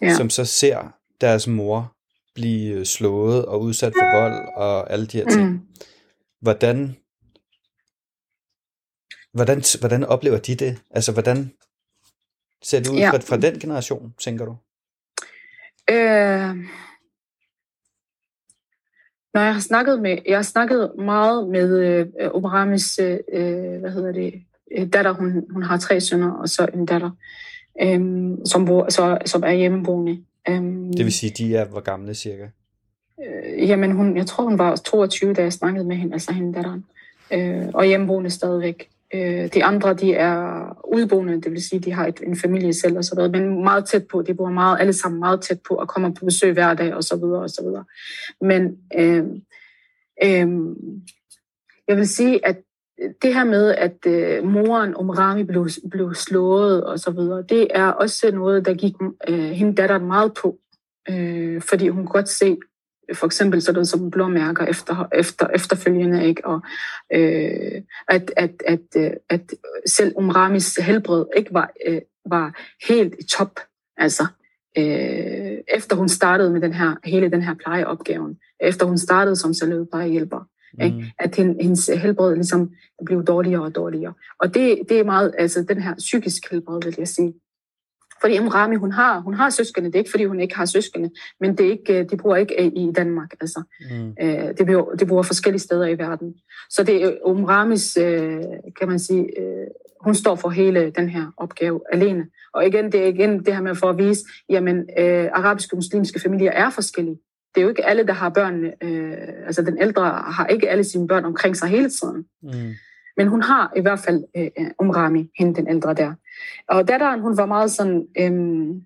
ja. som så ser deres mor blive slået og udsat for vold og alle de her ting. Mm. Hvordan, hvordan, hvordan oplever de det? Altså, hvordan ser det ud ja. fra, fra den generation, tænker du? Øh, når jeg har snakket med, jeg har snakket meget med øh, Obaramis, øh, øh, hvad hedder det, øh, datter, hun, hun har tre sønner, og så en datter, øh, som, bor, så, som er hjemmeboende. Øh, det vil sige, de er hvor gamle cirka? Øh, jamen, hun, jeg tror, hun var 22, da jeg snakkede med hende, altså hende datteren. Øh, og hjemmeboende stadigvæk. Øh, de andre, de er udboende, det vil sige, de har et, en familie selv og så videre, men meget tæt på. De bor meget, alle sammen meget tæt på og kommer på besøg hver dag og så videre og så videre. Men øh, øh, jeg vil sige, at det her med, at øh, moren Omrami blev, blev slået og så videre, det er også noget, der gik øh, hende datteren meget på. Øh, fordi hun kunne godt se, for eksempel sådan som blåmærker efter, efter, efterfølgende, ikke? og øh, at, at, at, øh, at selv Umramis helbred ikke var, øh, var helt i top, altså øh, efter hun startede med den her, hele den her plejeopgaven, efter hun startede som selvløbet plejehjælper, mm. ikke? at hendes helbred ligesom blev dårligere og dårligere. Og det, det er meget, altså den her psykisk helbred, vil jeg sige, fordi Rami, hun har, hun har søskende. Det er ikke, fordi hun ikke har søskende, men det er ikke, øh, de bor ikke øh, i Danmark. Altså. Mm. Øh, de, bor, de bor forskellige steder i verden. Så det er Umramis, kan man sige, hun står for hele den her opgave alene. Og igen, det er igen det her med for at vise, jamen, øh, arabiske muslimske familier er forskellige. Det er jo ikke alle, der har børn, øh, altså den ældre har ikke alle sine børn omkring sig hele tiden. Mm. Men hun har i hvert fald øh, Umrami, hende den ældre der. Og datteren, hun var meget sådan... Øhm,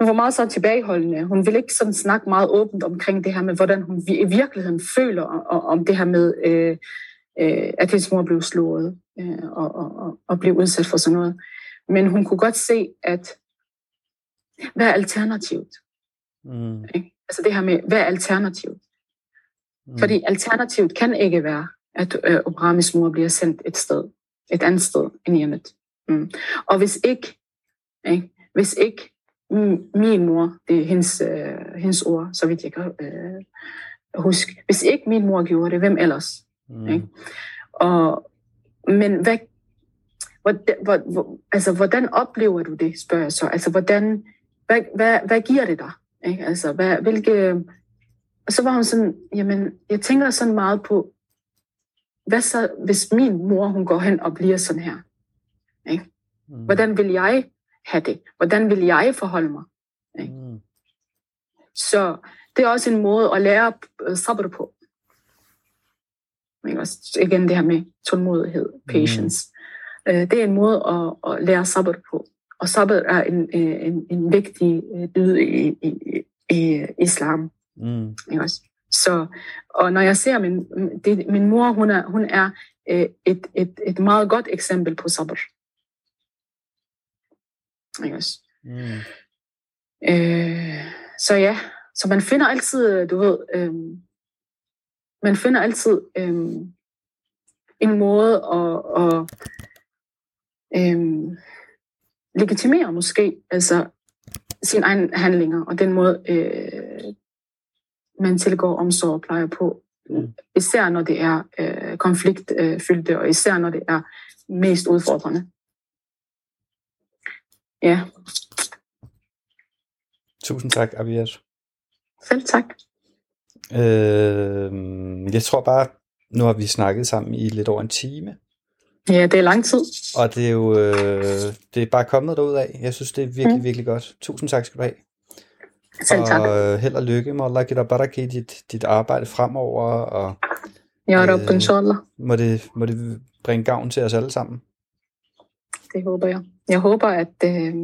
hun var meget så tilbageholdende. Hun ville ikke sådan snakke meget åbent omkring det her med, hvordan hun i virkeligheden føler om det her med, øh, øh, at hendes mor blev slået øh, og, og, og blev udsat for sådan noget. Men hun kunne godt se, at hvad er alternativet? Mm. Altså det her med, hvad er alternativet? Mm. Fordi alternativet kan ikke være, at øh, Obramis mor bliver sendt et sted, et andet sted end hjemmet. Mm. Og hvis ikke, ikke, hvis ikke min mor, det er hendes, øh, hendes ord, så vidt jeg kan øh, huske, hvis ikke min mor gjorde det, hvem ellers? Mm. Ikke? Og, men hvad, hvordan, hvor, hvor, altså, hvordan oplever du det, spørger jeg så? Altså, hvordan, hvad, hvad, hvad giver det dig? Ikke? Altså, hvad, hvilke... Og så var hun sådan, jamen, jeg tænker sådan meget på, hvad så, hvis min mor, hun går hen og bliver sådan her? Ikke? Mm. Hvordan vil jeg have det? Hvordan vil jeg forholde mig? Ikke? Mm. Så det er også en måde at lære sabr på. Ikke? Også, igen det her med tålmodighed, patience. Mm. Øh, det er en måde at, at lære sabr på. Og sabr er en, en, en vigtig dyd i, i, i islam. Mm. Ikke også? Så, og når jeg ser min, det, min mor, hun er, hun er et, et, et meget godt eksempel på sabr. Ikke også? Mm. Øh, så ja, så man finder altid, du ved, øh, man finder altid øh, en måde at, at øh, legitimere måske, altså sine egne handlinger, og den måde, øh, man tilgår omsorg og plejer på. Mm. Især når det er øh, konfliktfyldte, og især når det er mest udfordrende. Ja. Tusind tak, Abias. Selv tak. Øh, jeg tror bare, nu har vi snakket sammen i lidt over en time. Ja, det er lang tid. Og det er jo øh, det er bare kommet derud af. Jeg synes, det er virkelig, mm. virkelig godt. Tusind tak skal du have. Selv tak. Og øh, held og lykke med Allah give dig i dit, dit arbejde fremover. Og, ja, øh. Må det, må det bringe gavn til os alle sammen. Det håber jeg. Jeg håber, at øh,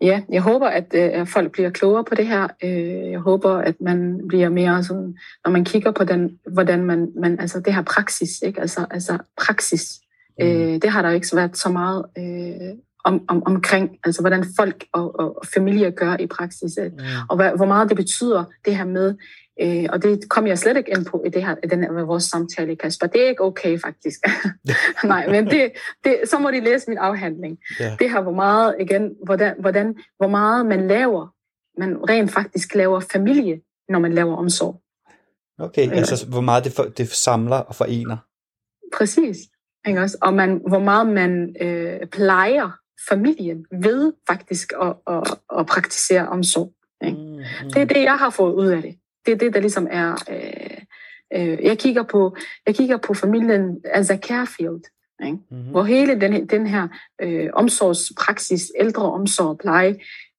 ja, jeg håber, at øh, folk bliver klogere på det her. Øh, jeg håber, at man bliver mere sådan, når man kigger på den, hvordan man, man altså det her praksis, ikke? Altså, altså praksis, mm. øh, det har der jo ikke været så meget øh, om, om, omkring, altså hvordan folk og, og, og familier gør i praksis, mm. og hvad, hvor meget det betyder, det her med, øh, og det kom jeg slet ikke ind på i det her, i den her, vores samtale, Kasper. Det er ikke okay, faktisk. *laughs* Nej, men det, det, så må de læse min afhandling. Yeah. Det her, hvor meget, igen, hvordan, hvordan, hvor meget man laver, man rent faktisk laver familie, når man laver omsorg. Okay, øh. altså hvor meget det, for, det samler og forener. Præcis. Ikke også? Og man, hvor meget man øh, plejer familien ved faktisk at, at, at praktisere omsorg. Ikke? Mm, mm. Det er det, jeg har fået ud af det. Det er det, der ligesom er... Øh, øh, jeg, kigger på, jeg kigger på familien altså Carefield, ikke? Mm-hmm. hvor hele den, den her øh, omsorgspraksis, ældreomsorg, pleje,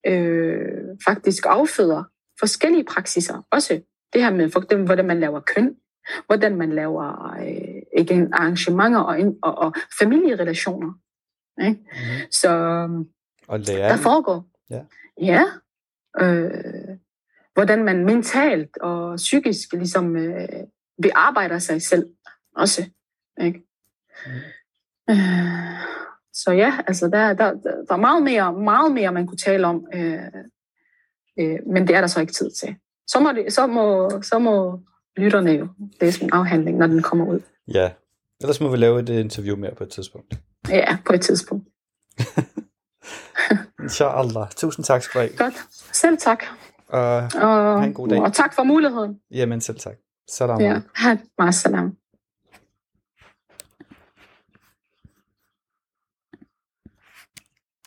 øh, faktisk afføder forskellige praksiser. Også det her med, for dem, hvordan man laver køn, hvordan man laver øh, igen, arrangementer og, og, og familierelationer. Ikke? Mm. Så og lære. der foregår. Ja. ja øh, hvordan man mentalt og psykisk ligesom øh, bearbejder sig selv også. Ikke? Mm. Øh, så ja, altså der, der, der er meget mere, meget mere, man kunne tale om, øh, øh, men det er der så ikke tid til. Så må, det, så må, så må lytterne jo læse en afhandling, når den kommer ud. Ja, ellers må vi lave et interview mere på et tidspunkt. Ja, på et tidspunkt. *laughs* Inshallah. Tusind tak skal du have. Godt. Selv tak. Og, og have en god dag. Og tak for muligheden. Jamen selv tak. Salam. Ja. Meget salam.